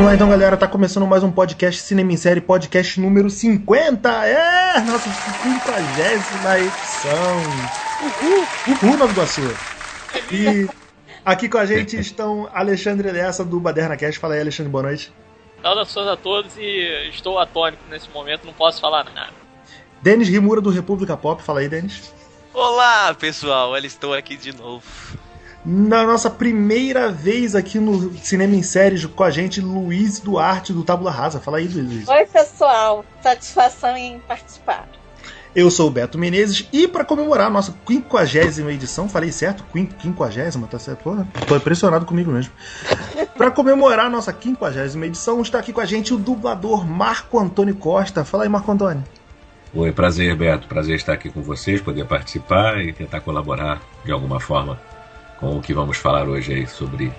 Vamos lá então, galera. Tá começando mais um podcast Cinema em Série, podcast número 50. É! Nossa 50 edição. Uhul! Uhul, Nova Iguaçu. E aqui com a gente estão Alexandre Lessa do Baderna Cast. Fala aí, Alexandre, boa noite. Saudações a todos e estou atônico nesse momento, não posso falar nada. Denis Rimura do República Pop. Fala aí, Denis. Olá, pessoal. Eu estou aqui de novo na nossa primeira vez aqui no Cinema em Séries com a gente, Luiz Duarte do Tábula Rasa. Fala aí, Luiz. Oi, pessoal. Satisfação em participar. Eu sou o Beto Menezes e para comemorar a nossa 50 edição, falei certo? 50, tá certo? Pô, tô impressionado comigo mesmo. para comemorar a nossa 50 edição, está aqui com a gente o dublador Marco Antônio Costa. Fala aí, Marco Antônio. Oi, prazer, Beto. Prazer estar aqui com vocês, poder participar e tentar colaborar de alguma forma com o que vamos falar hoje aí sobre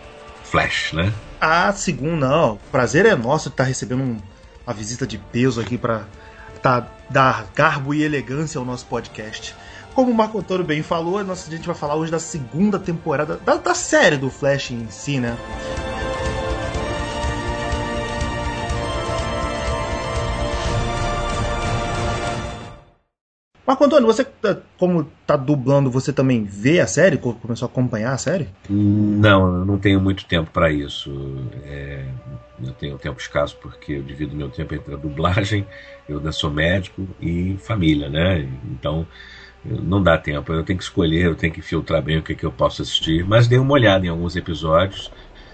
Flash, né? Ah, segunda, não. Prazer é nosso estar recebendo um, uma visita de peso aqui para tá, dar garbo e elegância ao nosso podcast. Como o Marco Antônio bem falou, a gente vai falar hoje da segunda temporada da, da série do Flash em si, né? Marco Antônio, você, tá, como tá dublando, você também vê a série? Começou a acompanhar a série? Não, eu não tenho muito tempo para isso. É, eu tenho tempo escasso porque eu divido meu tempo entre a dublagem, eu ainda sou médico e família, né? Então não dá tempo. Eu tenho que escolher, eu tenho que filtrar bem o que, que eu posso assistir. Mas dei uma olhada em alguns episódios,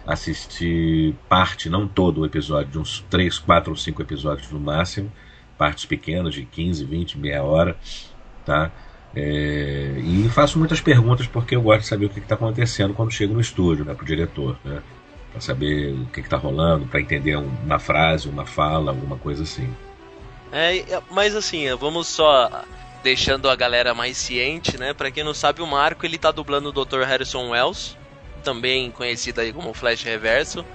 assisti parte, não todo o episódio, uns 3, 4 ou 5 episódios no máximo partes pequenas de 15, 20, meia hora, tá? É, e faço muitas perguntas porque eu gosto de saber o que está acontecendo quando chego no estúdio, né, para o diretor, né? Para saber o que está rolando, para entender uma frase, uma fala, alguma coisa assim. É, mas assim, vamos só deixando a galera mais ciente, né? Para quem não sabe, o Marco ele tá dublando o Dr. Harrison Wells, também conhecido aí como Flash Reverso.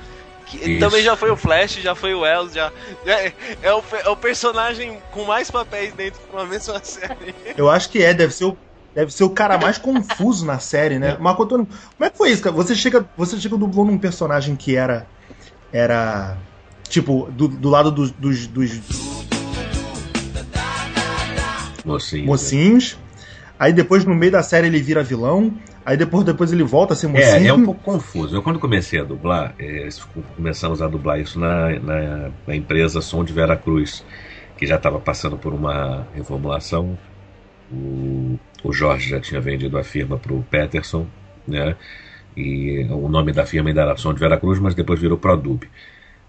Que também já foi o Flash, já foi o Wells, já, já é, é, o, é o personagem com mais papéis dentro de uma mesma série. Eu acho que é, deve ser o Deve ser o cara mais confuso na série, né? Marco Antônio, como é que foi isso, cara? Você chega, você chega dublando um personagem que era. Era. Tipo, do, do lado dos, dos, dos. Mocinhos. Mocinhos. Aí depois, no meio da série, ele vira vilão. Aí depois, depois ele volta a ser mocinho. É, é um pouco confuso. Eu quando comecei a dublar, é, começamos a dublar isso na, na, na empresa Som de Vera Cruz, que já estava passando por uma reformulação. O, o Jorge já tinha vendido a firma para o Peterson, né? E o nome da firma ainda era Som de Vera Cruz, mas depois virou Produb.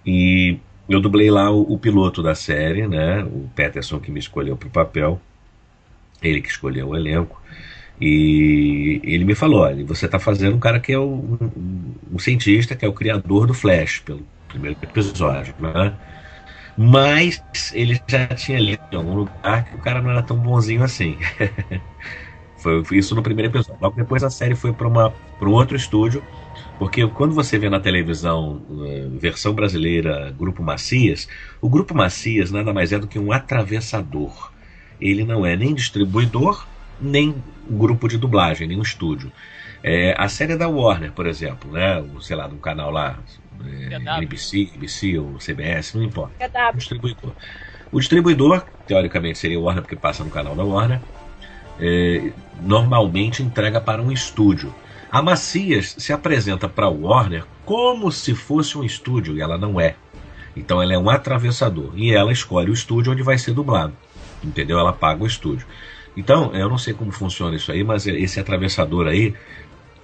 E eu dublei lá o, o piloto da série, né? O Peterson que me escolheu para o papel ele que escolheu o elenco. E ele me falou: olha, você está fazendo um cara que é um, um, cientista, que é o criador do Flash, pelo primeiro episódio, né? Mas ele já tinha lido em algum lugar que o cara não era tão bonzinho assim. foi, foi, isso no primeiro episódio. Logo depois a série foi para um outro estúdio, porque quando você vê na televisão uh, versão brasileira Grupo Macias, o Grupo Macias nada mais é do que um atravessador ele não é nem distribuidor, nem grupo de dublagem, nem um estúdio. É, a série da Warner, por exemplo, né? O, sei lá, de um canal lá, é, NBC, NBC ou CBS, não importa. O distribuidor. O distribuidor, teoricamente, seria o Warner, porque passa no canal da Warner, é, normalmente entrega para um estúdio. A Macias se apresenta para o Warner como se fosse um estúdio, e ela não é. Então ela é um atravessador. E ela escolhe o estúdio onde vai ser dublado entendeu? Ela paga o estúdio. Então, eu não sei como funciona isso aí, mas esse atravessador aí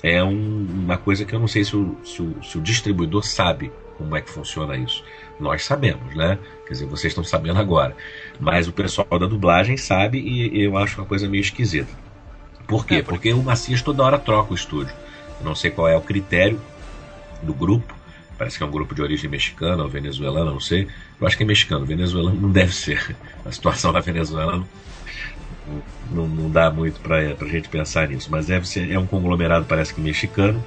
é um, uma coisa que eu não sei se o, se, o, se o, distribuidor sabe como é que funciona isso. Nós sabemos, né? Quer dizer, vocês estão sabendo agora. Mas o pessoal da dublagem sabe e eu acho uma coisa meio esquisita. Por quê? É, porque o Macias toda hora troca o estúdio. Eu não sei qual é o critério do grupo. Parece que é um grupo de origem mexicana ou venezuelana, não sei. Eu acho que é mexicano, venezuelano não deve ser. A situação da Venezuela não, não, dá muito para a gente pensar nisso, mas deve ser, é um conglomerado, parece que mexicano,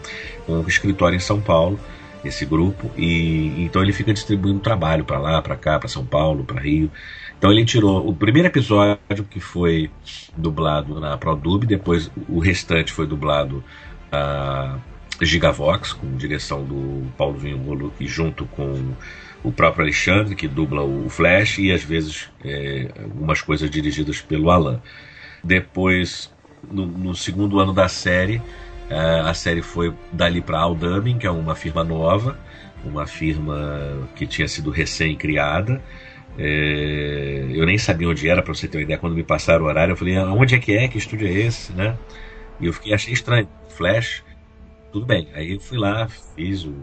com um escritório em São Paulo, esse grupo, e então ele fica distribuindo trabalho para lá, para cá, para São Paulo, para Rio. Então ele tirou o primeiro episódio que foi dublado na ProDub, depois o restante foi dublado a Gigavox, com direção do Paulo Vinho e junto com o próprio Alexandre, que dubla o Flash, e às vezes é, algumas coisas dirigidas pelo Alan. Depois, no, no segundo ano da série, a série foi dali para Aldamin, que é uma firma nova, uma firma que tinha sido recém-criada. É, eu nem sabia onde era, para você ter uma ideia. Quando me passaram o horário, eu falei: onde é que é? Que estúdio é esse? Né? E eu fiquei, achei estranho. Flash, tudo bem. Aí eu fui lá, fiz o,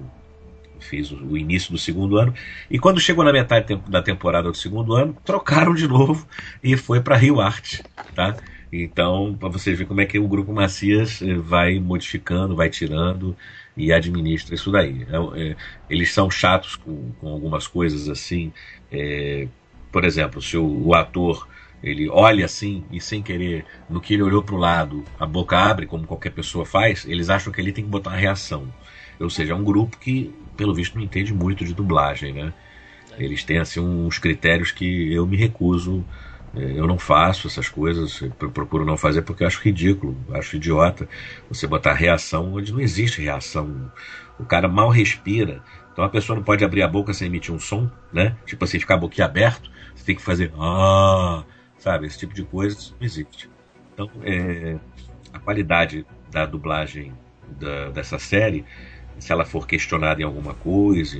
fiz o, início do segundo ano. E quando chegou na metade da temporada do segundo ano, trocaram de novo e foi para Rio Arte. Tá? Então, para vocês verem como é que o Grupo Macias eh, vai modificando, vai tirando e administra isso daí. É, é, eles são chatos com, com algumas coisas assim. É, por exemplo, se o, o, ator ele olha assim e sem querer, no que ele olhou para o lado, a boca abre, como qualquer pessoa faz, eles acham que ele tem que botar uma reação. Ou seja, é um grupo que, pelo visto, não entende muito de dublagem, né? Eles têm assim uns critérios que eu me recuso é, eu não faço essas coisas, procuro não fazer porque eu acho ridículo, acho idiota você botar reação onde não existe reação. O cara mal respira. Então a pessoa não pode abrir a boca sem emitir um som, né? Tipo assim, ficar boquiaberto, você tem que fazer ah, sabe? Esse tipo de coisa não existe. Então, é, a qualidade da dublagem da, dessa série, se ela for questionada em alguma coisa,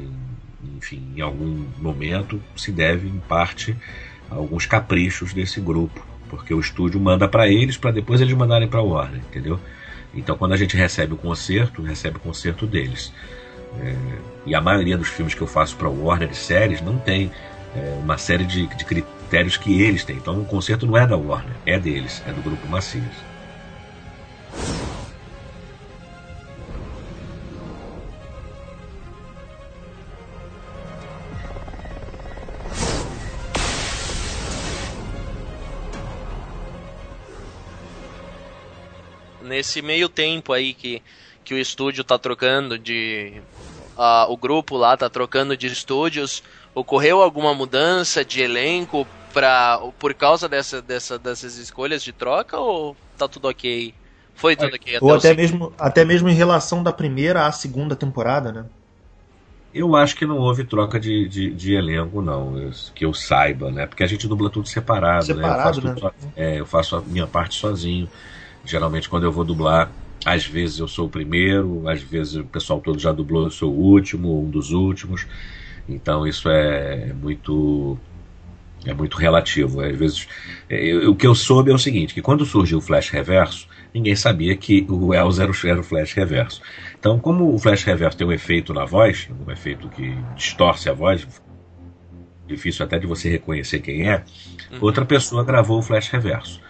enfim, em algum momento, se deve, em parte, alguns caprichos desse grupo, porque o estúdio manda para eles para depois eles mandarem para o Warner, entendeu? Então quando a gente recebe o concerto, recebe o concerto deles. É, e a maioria dos filmes que eu faço para o Warner de séries não tem é, uma série de, de critérios que eles têm. Então o concerto não é da Warner, é deles, é do grupo Macias. Nesse meio tempo aí que, que o estúdio tá trocando de. Uh, o grupo lá tá trocando de estúdios, ocorreu alguma mudança de elenco pra, por causa dessa, dessa, dessas escolhas de troca ou tá tudo ok? Foi tudo ok até Ou até mesmo, até mesmo em relação da primeira à segunda temporada, né? Eu acho que não houve troca de, de, de elenco, não, eu, que eu saiba, né? Porque a gente dubla tudo separado, separado né? Eu faço, né? é, eu faço a minha parte sozinho. Geralmente, quando eu vou dublar, às vezes eu sou o primeiro, às vezes o pessoal todo já dublou, eu sou o último, um dos últimos. Então, isso é muito é muito relativo. Às vezes, eu, o que eu soube é o seguinte: que quando surgiu o Flash Reverso, ninguém sabia que o Wells era o, era o Flash Reverso. Então, como o Flash Reverso tem um efeito na voz, um efeito que distorce a voz, difícil até de você reconhecer quem é, uhum. outra pessoa gravou o Flash Reverso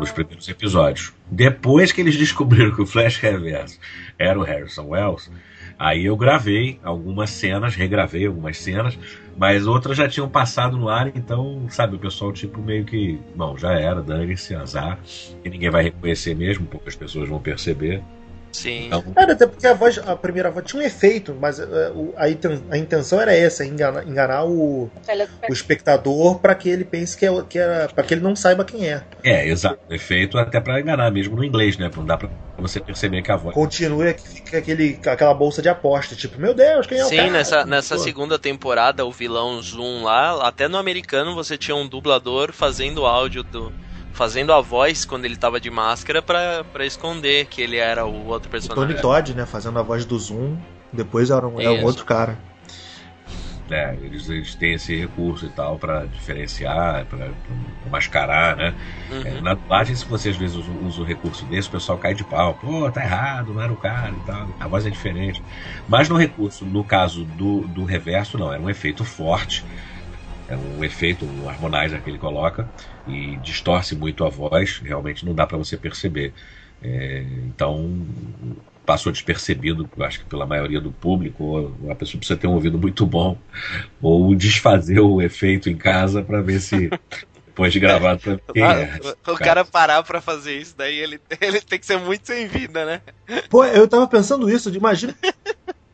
nos primeiros episódios. Depois que eles descobriram que o Flash Reverso era o Harrison Wells, aí eu gravei algumas cenas, regravei algumas cenas, mas outras já tinham passado no ar, então, sabe, o pessoal tipo meio que, bom, já era, dane-se, azar, e ninguém vai reconhecer mesmo, poucas pessoas vão perceber. Sim. Então, era até porque a voz, a primeira voz tinha um efeito, mas uh, a, a, intenção era essa, enganar, enganar o, o espectador para que ele pense que é, que é para que ele não saiba quem é. É, exato. Efeito até para enganar mesmo no inglês, né? Não dá para você perceber que a voz. Continua que fica aquele, aquela bolsa de aposta, tipo, meu Deus, quem é Sim, o cara? nessa, nessa segunda temporada, o vilão Zoom lá, até no americano você tinha um dublador fazendo áudio do fazendo a voz quando ele tava de máscara para esconder que ele era o outro personagem. O Tony Todd, né, fazendo a voz do Zoom, depois era um, é um outro cara. É, eles, eles têm esse recurso e tal para diferenciar, para mascarar, né? Uhum. É, na dublagem, se você às vezes usa, usa um recurso desse, o pessoal cai de pau. Pô, tá errado, não era o cara e tal. A voz é diferente. Mas no recurso, no caso do, do reverso, não, era um efeito forte é um efeito, um harmonizer que ele coloca e distorce muito a voz, realmente não dá para você perceber. É, então passou despercebido, acho que pela maioria do público, a pessoa precisa ter um ouvido muito bom ou desfazer o efeito em casa para ver se depois de gravar também. É, o cara parar para fazer isso, daí ele, ele tem que ser muito sem vida, né? Pô, eu tava pensando isso, imagina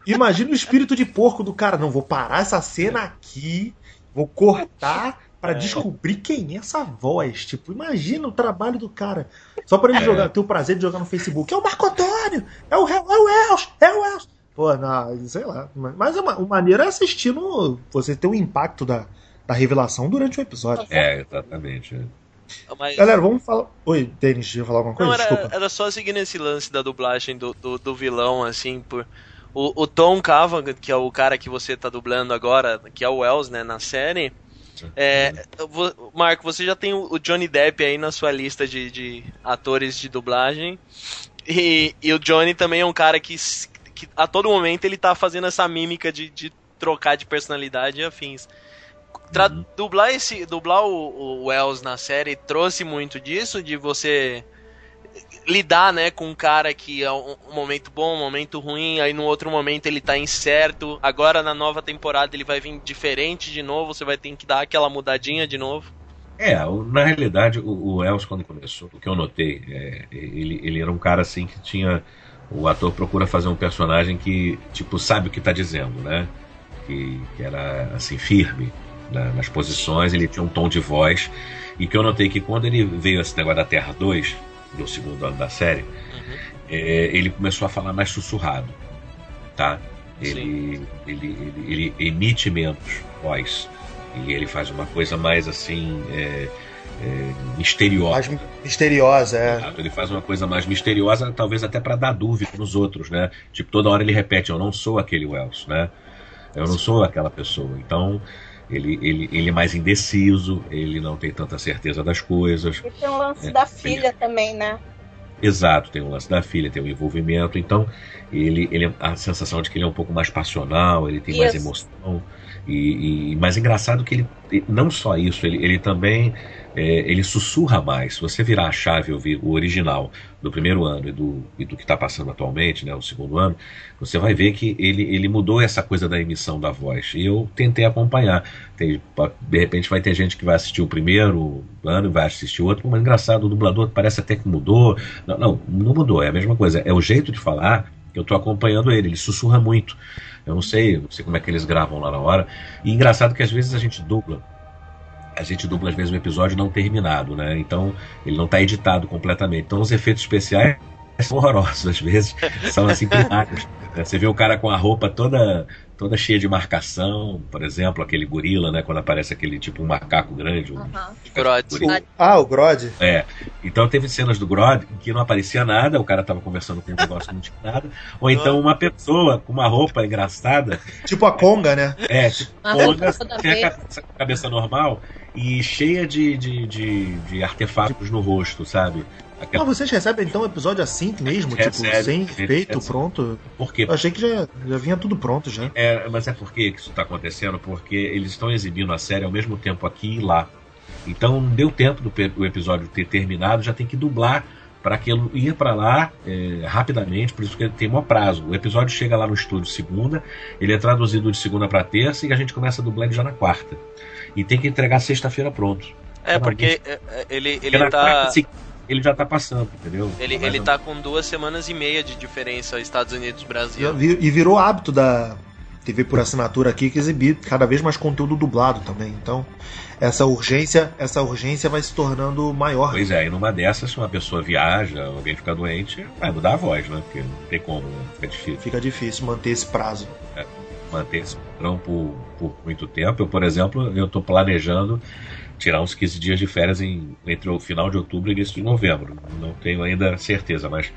Imagina o espírito de porco do cara. Não, vou parar essa cena aqui Vou cortar para é. descobrir quem é essa voz. Tipo, imagina o trabalho do cara. Só para ele é. jogar, ter o prazer de jogar no Facebook. É o Marco Antônio! É o, é o Elsh! É o! Pô, não, sei lá. Mas uma, uma maneira é assistir no. Você ter o impacto da, da revelação durante o episódio. É, exatamente. é. Mas... Galera, vamos falar. Oi, Denis, ia falar alguma coisa? Não, era, Desculpa. era só seguir esse lance da dublagem do, do, do vilão, assim, por. O, o Tom Cavan, que é o cara que você tá dublando agora, que é o Wells, né, na série. É, Marco, você já tem o Johnny Depp aí na sua lista de, de atores de dublagem. E, e o Johnny também é um cara que, que a todo momento ele tá fazendo essa mímica de, de trocar de personalidade e afins. Tra- Uhum. Dublar, esse, dublar o, o Wells na série trouxe muito disso, de você lidar, né, com um cara que é um, momento bom, um momento ruim, aí no outro momento ele tá incerto, agora na nova temporada ele vai vir diferente de novo, você vai ter que dar aquela mudadinha de novo. É, na realidade, o, o Els, quando começou, o que eu notei, é, ele, ele era um cara assim que tinha. O ator procura fazer um personagem que, tipo, sabe o que tá dizendo, né? Que, que era, assim, firme na- nas posições, ele tinha um tom de voz. E que eu notei que quando ele veio esse negócio da Terra 2, no segundo ano da série, é, ele começou a falar mais sussurrado, tá? Ele, ele, ele, ele emite menos voz. E ele faz uma coisa mais assim. É, é, misteriosa. Mais misteriosa, é. Exato, Ele faz uma coisa mais misteriosa, talvez até para dar dúvida nos outros, né? Tipo, toda hora ele repete: Eu não sou aquele Wells, né? Eu não sou aquela pessoa. Então, ele, ele, ele é mais indeciso, ele não tem tanta certeza das coisas. E tem o lance É, da filha também, né? Exato, tem o lance da filha, tem o envolvimento, então ele, ele a sensação de que ele é um pouco mais passional, ele tem mais Isso. emoção. E, e mas engraçado que ele não só isso, ele, ele também é, ele sussurra mais. Se você virar a chave e ouvir o original do primeiro ano e do, e do que está passando atualmente, né, o segundo ano, você vai ver que ele, ele mudou essa coisa da emissão da voz. E eu tentei acompanhar. Tem, de repente vai ter gente que vai assistir o primeiro ano e vai assistir o outro, mas engraçado, o dublador parece até que mudou. Não, não, não mudou, é a mesma coisa. É o jeito de falar eu estou acompanhando ele, ele sussurra muito. Eu não sei, não sei como é que eles gravam lá na hora. E engraçado que às vezes a gente dubla. A gente dubla às vezes um episódio não terminado, né? Então ele não está editado completamente. Então os efeitos especiais são horrorosos às vezes, são assim primários. Você vê o cara com a roupa toda toda cheia de marcação, por exemplo, aquele gorila, né? Quando aparece aquele tipo um macaco grande, um Aham. Grod. gorila. Ah, o Grod. É. Então teve cenas do Grod em que não aparecia nada, o cara tava conversando com um negócio que não tinha nada. Ou então uma pessoa com uma roupa engraçada, Tipo a Conga, né? é, tipo, onda, toda tem a cabeça, cabeça normal e cheia de, de, de, de artefatos no rosto, sabe? Ah, Aquela, vocês recebem então o episódio assim mesmo? Recebe, tipo, sem recebe. efeito, pronto? por quê? Eu achei que já, já vinha tudo pronto já. É, mas é por que que isso está acontecendo? Porque eles estão exibindo a série ao mesmo tempo aqui e lá. Então não deu tempo do episódio ter terminado, já tem que dublar para aquilo ir para lá é, rapidamente, por isso que ele tem maior prazo. O episódio chega lá no estúdio segunda, ele é traduzido de segunda para terça e a gente começa a dublar ele já na quarta. E tem que entregar sexta-feira pronto. É, porque é, é, ele, Porque ele na tá. quarta ele já tá passando, entendeu? Ele, Mais ele tá com duas semanas e meia de diferença Estados Unidos Já Brasil. vi- E virou hábito da TV por assinatura aqui que exibir cada vez mais conteúdo dublado também. Então, essa urgência, essa urgência vai se tornando maior. Pois é, e numa dessas, se uma pessoa viaja, alguém fica doente, vai mudar a voz, né? Porque não tem como, né? Fica difícil. Fica difícil manter esse prazo. manter esse padrão por, por muito tempo. Eu, por exemplo, eu estou planejando tirar uns 15 dias de férias em, entre o final de outubro e início de novembro. Não tenho ainda certeza, mas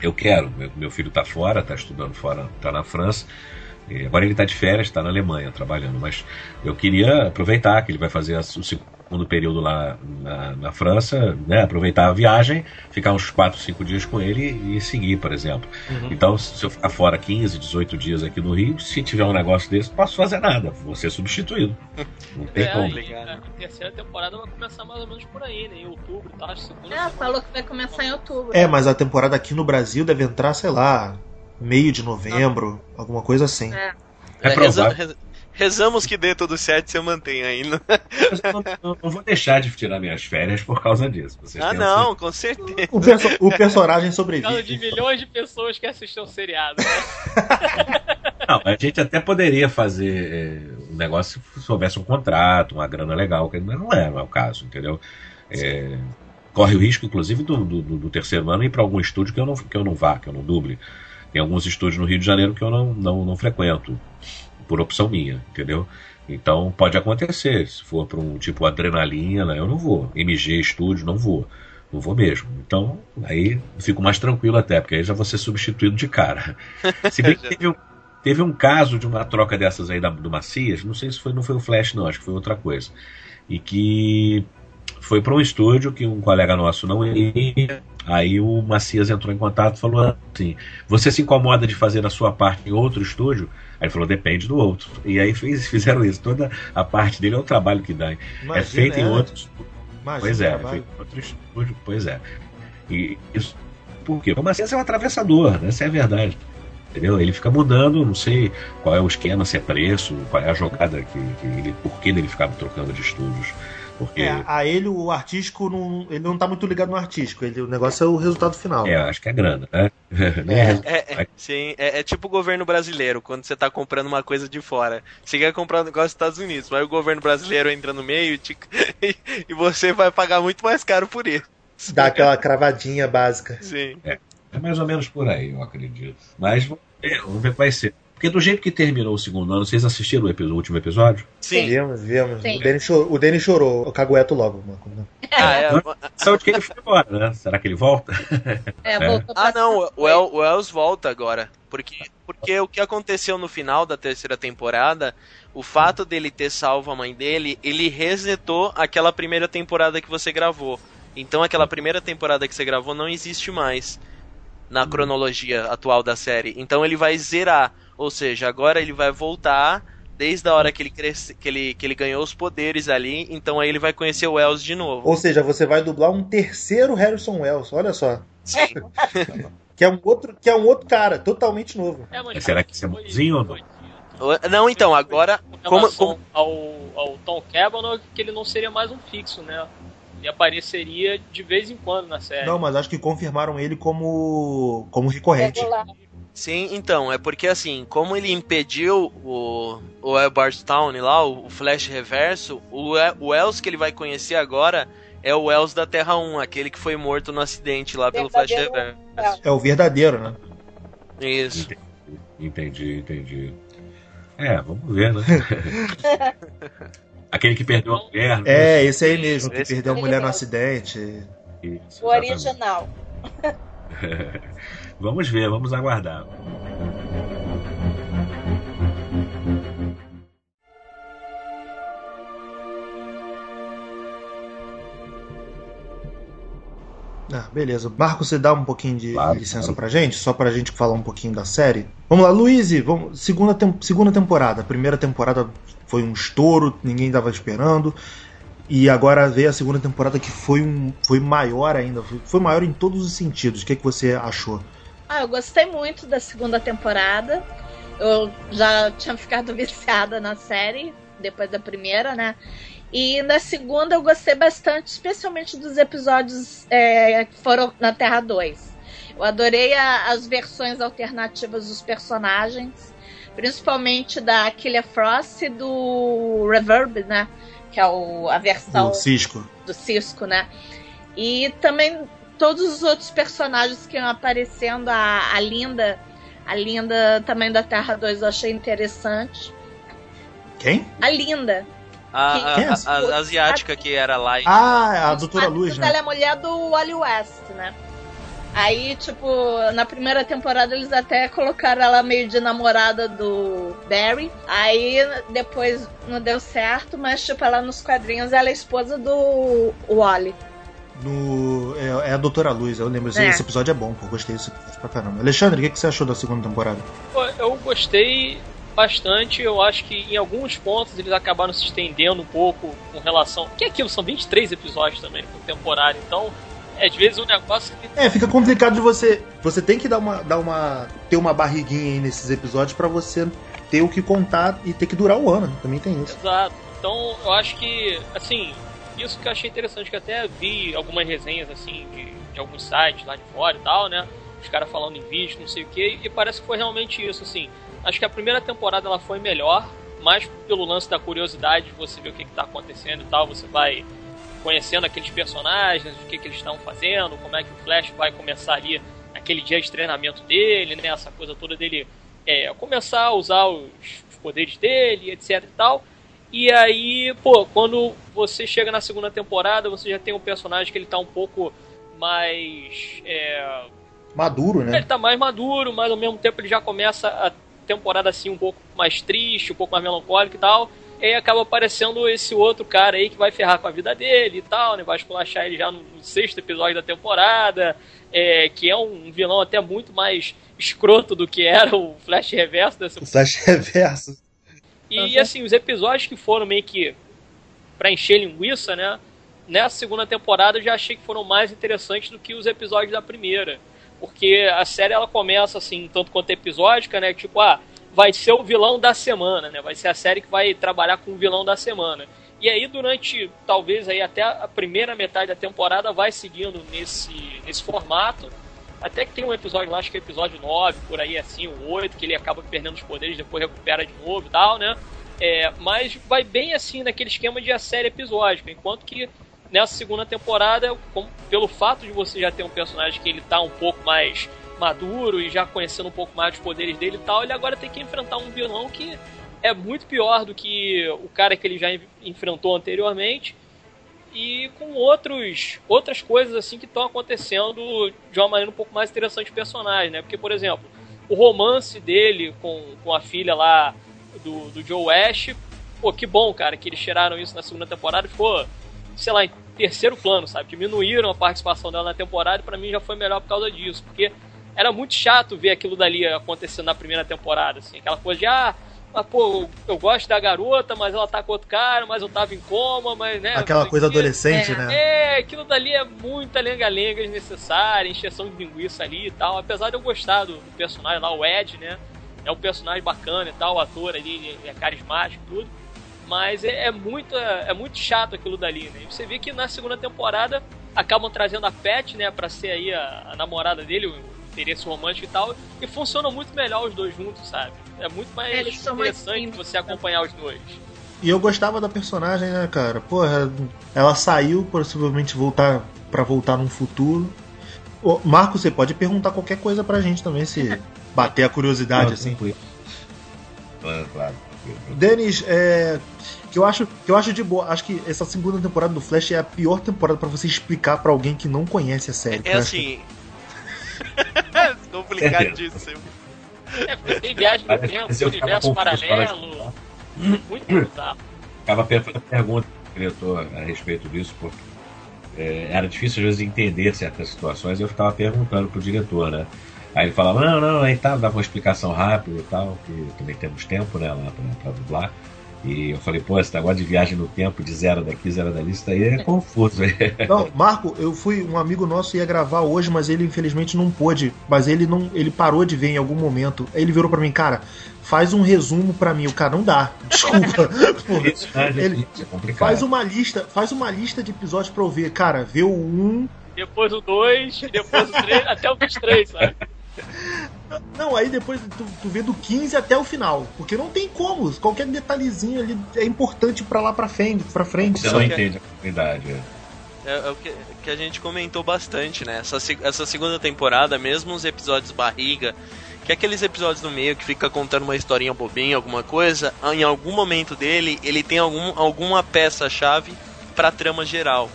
eu quero. Meu, meu filho está fora, está estudando fora, está na França. E agora ele está de férias, está na Alemanha trabalhando. Mas eu queria aproveitar que ele vai fazer o período lá na, na França, né? aproveitar a viagem, ficar uns 4, 5 dias com ele e seguir, por exemplo. Então, se eu ficar fora 15, 18 dias aqui no Rio, se tiver um negócio desse, não posso fazer nada. Vou ser substituído. Não tem É, como. e a terceira temporada vai começar mais ou menos por aí, né? Em outubro, tá? É, falou que vai começar em outubro. É, mas a temporada aqui no Brasil deve entrar, sei lá, meio de novembro, alguma coisa assim. É. É provável. Reza- rezamos que dê tudo certo e você mantenha ainda. Eu não, não- não vou deixar de tirar minhas férias por causa disso. Vocês Ah, não, com certeza. O, perso- o personagem Por causa de sobrevive. milhões de pessoas que assistem o seriado. Né? Não, a gente até poderia fazer é, um negócio se houvesse um contrato, uma grana legal, que mas não é, não é o caso, entendeu? É, corre o risco, inclusive, do, do, do terceiro ano ir para algum estúdio que eu não, que eu não vá, que eu não duble. Tem alguns estúdios no Rio de Janeiro que eu não, não, não frequento, por opção minha, entendeu? Então pode acontecer, se for para um tipo adrenalina, eu não vou. MG estúdio, não vou. Não vou mesmo. Então, aí fico mais tranquilo até, porque aí já vou ser substituído de cara. Se bem que teve um, teve um caso de uma troca dessas aí da, do Macias, não sei se foi, não foi o Flash, não, acho que foi outra coisa. E que foi para um estúdio que um colega nosso não ia. Aí o Macias entrou em contato e falou assim: Você se incomoda de fazer a sua parte em outro estúdio? Aí ele falou: Depende do outro. E aí fez, fizeram isso. Toda a parte dele é o trabalho que dá. Imagina, é feito em é. outros. Imagina Pois é, trabalho. feito em outro estúdio. Pois é. E isso. Por quê? O Macias é um atravessador, né? essa é a verdade. Entendeu? Ele fica mudando, não sei qual é o esquema, se é preço, qual é a jogada que, que ele, por que ele ficava trocando de estúdios. Porque É, a ele o artístico não, ele não tá muito ligado no artístico, ele, o negócio é o resultado final. É, acho que é grana, né? É. é. É, é, sim, é, é tipo o governo brasileiro, quando você tá comprando uma coisa de fora. Você quer comprar um negócio dos Estados Unidos, mas o governo brasileiro entra no meio e, te- e você vai pagar muito mais caro por isso. Dá aquela cravadinha básica. Sim. É mais ou menos por aí, eu acredito. Mas vamos ver, vamos ver o que vai ser. Porque do jeito que terminou o segundo ano, vocês assistiram o, epi- o último episódio? Sim. Vemos, vemos. Sim. O Denis chorou, o Denis chorou, o cagueto logo. mano. Ah, é, Sabe de que ele foi embora, né? Será que ele volta? É, voltou pra Ah, não, o, El, o Els volta agora. Porque, porque o que aconteceu no final da terceira temporada, o fato dele ter salvo a mãe dele, ele resetou aquela primeira temporada que você gravou. Então aquela primeira temporada que você gravou não existe mais na cronologia atual da série. Então ele vai zerar. Ou seja, agora ele vai voltar desde a hora que ele, cresce, que ele, que ele ganhou os poderes ali. Então aí ele vai conhecer o Els de novo. Ou seja, você vai dublar um terceiro Harrison Wells, olha só. Sim. Que é um outro, que é um outro cara, totalmente novo. É, mas Será que isso é bonzinho ou não? dito. Não, então, agora. Com Como, como, Ao, ao Tom Cavanaugh, que ele não seria mais um fixo, né? Ele apareceria de vez em quando na série. Não, mas acho que confirmaram ele como como recorrente. Regular. Sim, então, é porque assim, como ele impediu o, o Albert Town lá, o, o Flash Reverso, o, o Els que ele vai conhecer agora é o Els da Terra 1, aquele que foi morto no acidente lá pelo Flash Verdadeiro Reverso. É o verdadeiro, né? Isso. Entendi, entendi. É, vamos ver, né? Aquele que perdeu a mulher. né? É, esse aí mesmo, que Esse- perdeu a mulher no acidente. Isso, O original. Vamos ver, vamos aguardar. Ah, beleza. Marco, você dá um pouquinho de Claro, licença claro. pra gente, só pra gente falar um pouquinho da série. Vamos lá, Luiz, vamos, segunda, tem- segunda temporada. A primeira temporada foi um estouro, ninguém tava esperando. E agora veio a segunda temporada que foi, um, foi maior ainda. Foi, maior em todos os sentidos. O que, que você achou? Ah, eu gostei muito da segunda temporada. Eu já tinha ficado viciada na série depois da primeira, né? E na segunda eu gostei bastante, especialmente dos episódios é, que foram na Terra 2. Eu adorei a- as versões alternativas dos personagens, principalmente da Killer Frost e do Reverb, né? Que é o, a versão O Cisco. do Cisco, né? E também todos os outros personagens que iam aparecendo, a, a Linda, a Linda também da Terra 2 eu achei interessante. Quem? A Linda. A, a- Quem é a- a asiática que era lá. Ah, a Doutora Luz, né? Ela é mulher do Wally West, né? Aí, tipo, na primeira temporada eles até colocaram ela meio de namorada do Barry. Aí depois não deu certo, mas tipo, ela nos quadrinhos ela é esposa do Wally. No, é, é a Doutora Luz, eu lembro. Esse, É. esse episódio é bom, pô. Gostei desse episódio pra caramba. Alexandre, o que, que você achou da segunda temporada? Eu gostei bastante. Eu acho que em alguns pontos eles acabaram se estendendo um pouco com relação. Que é aquilo? São 23 episódios também por temporada. Então, é, às vezes um negócio que. É, fica complicado de você. Você tem que dar uma, dar uma, ter uma barriguinha aí nesses episódios pra você ter o que contar e ter que durar o ano. Também tem isso. Exato. Então, eu acho que, assim, isso que eu achei interessante, que até vi algumas resenhas, assim, de, de alguns sites lá de fora e tal, né? Os caras falando em vídeo, não sei o que, e parece que foi realmente isso, assim. Acho que a primeira temporada ela foi melhor, mais pelo lance da curiosidade de você ver o que, que tá acontecendo e tal, você vai conhecendo aqueles personagens, o que, que eles estão fazendo, como é que o Flash vai começar ali aquele dia de treinamento dele, né? Essa coisa toda dele é, começar a usar os, os poderes dele, etc e tal. E aí, pô, quando você chega na segunda temporada, você já tem um personagem que ele tá um pouco mais. É... Maduro, né? Ele tá mais maduro, mas ao mesmo tempo ele já começa a temporada assim um pouco mais triste, um pouco mais melancólico e tal. E aí acaba aparecendo esse outro cara aí que vai ferrar com a vida dele e tal, né? Vai esculachar ele já no, no sexto episódio da temporada, é, que é um vilão até muito mais escroto do que era o Flash Reverso dessa. O Flash Reverso. E uhum. assim, os episódios que foram meio que pra encher linguiça, né? Nessa segunda temporada eu já achei que foram mais interessantes do que os episódios da primeira. Porque a série ela começa assim, tanto quanto episódica, né? Tipo, ah, vai ser o vilão da semana, né? Vai ser a série que vai trabalhar com o vilão da semana. E aí, durante, talvez, aí até a primeira metade da temporada, vai seguindo nesse, nesse formato. Até que tem um episódio lá, acho que é episódio 9, por aí assim, o 8, que ele acaba perdendo os poderes, depois recupera de novo e tal, né? É, mas vai bem assim naquele esquema de a série episódica, enquanto que nessa segunda temporada, com, pelo fato de você já ter um personagem que ele tá um pouco mais maduro e já conhecendo um pouco mais dos poderes dele e tal, ele agora tem que enfrentar um vilão que é muito pior do que o cara que ele já enfrentou anteriormente e com outros outras coisas assim que estão acontecendo de uma maneira um pouco mais interessante personagem, né? Porque, por exemplo, o romance dele com, com a filha lá do, do Joe Ash, pô, que bom, cara, que eles tiraram isso na segunda temporada, ficou, sei lá, em terceiro plano, sabe? Diminuíram a participação dela na temporada e pra mim já foi melhor por causa disso, porque era muito chato ver aquilo dali acontecendo na primeira temporada, assim, aquela coisa de, ah, mas, pô, eu gosto da garota, mas ela tá com outro cara, mas eu tava em coma, mas, né... Aquela coisa adolescente, é, né? É, aquilo dali é muita lenga-lenga desnecessária, encheção de linguiça ali e tal, apesar de eu gostar do, do personagem lá, o Ed, né? É um personagem bacana e tal, o ator ali é carismático e tudo, mas é, é, muito, é, é muito chato aquilo dali, né? E você vê que na segunda temporada acabam trazendo a Pet, né, pra ser aí a, a namorada dele, interesse romântico e tal, e funcionam muito melhor os dois juntos, sabe? É muito mais é, interessante mais você acompanhar os dois. E eu gostava da personagem, né, cara? Porra, ela saiu possivelmente voltar para voltar num futuro. Ô, Marco, você pode perguntar qualquer coisa pra gente também, se bater a curiosidade, assim. Claro, claro. Denis, é, que eu acho que eu acho de boa. Acho que essa segunda temporada do Flash é a pior temporada para você explicar para alguém que não conhece a série. É, é assim, Complicadíssimo. É, porque tem viagem no tempo, universo paralelo. Muito bizarro. Ficava pensando pergunta diretor a respeito disso, porque é, era difícil às vezes entender certas situações e eu ficava perguntando pro diretor, né? Aí ele falava, não, não, aí tá, dava uma explicação rápida e tal, que também temos tempo, né, lá pra, pra dublar. E eu falei, pô, esse negócio de viagem no tempo, de zero daqui, zero dali, isso aí é confuso. Não, Marco, eu fui, um amigo nosso ia gravar hoje, mas ele infelizmente não pôde. Mas ele não, ele parou de ver em algum momento. Aí ele virou para mim, cara, faz um resumo para mim. O cara não dá, desculpa. Isso, né, ele é faz uma lista, faz uma lista de episódios para eu ver, cara, vê o 1, um, depois o 2, depois o 3, até o 23, sabe? Não, aí depois tu, tu vê do 15 até o final. Porque não tem como. Qualquer detalhezinho ali é importante para lá pra frente. Pra frente Você não entende a comunidade. É. É, é, o que, que, a gente comentou bastante, né? Essa, essa segunda temporada, mesmo os episódios barriga, que é aqueles episódios no meio que fica contando uma historinha bobinha, alguma coisa, em algum momento dele, ele tem algum, alguma peça-chave pra trama geral.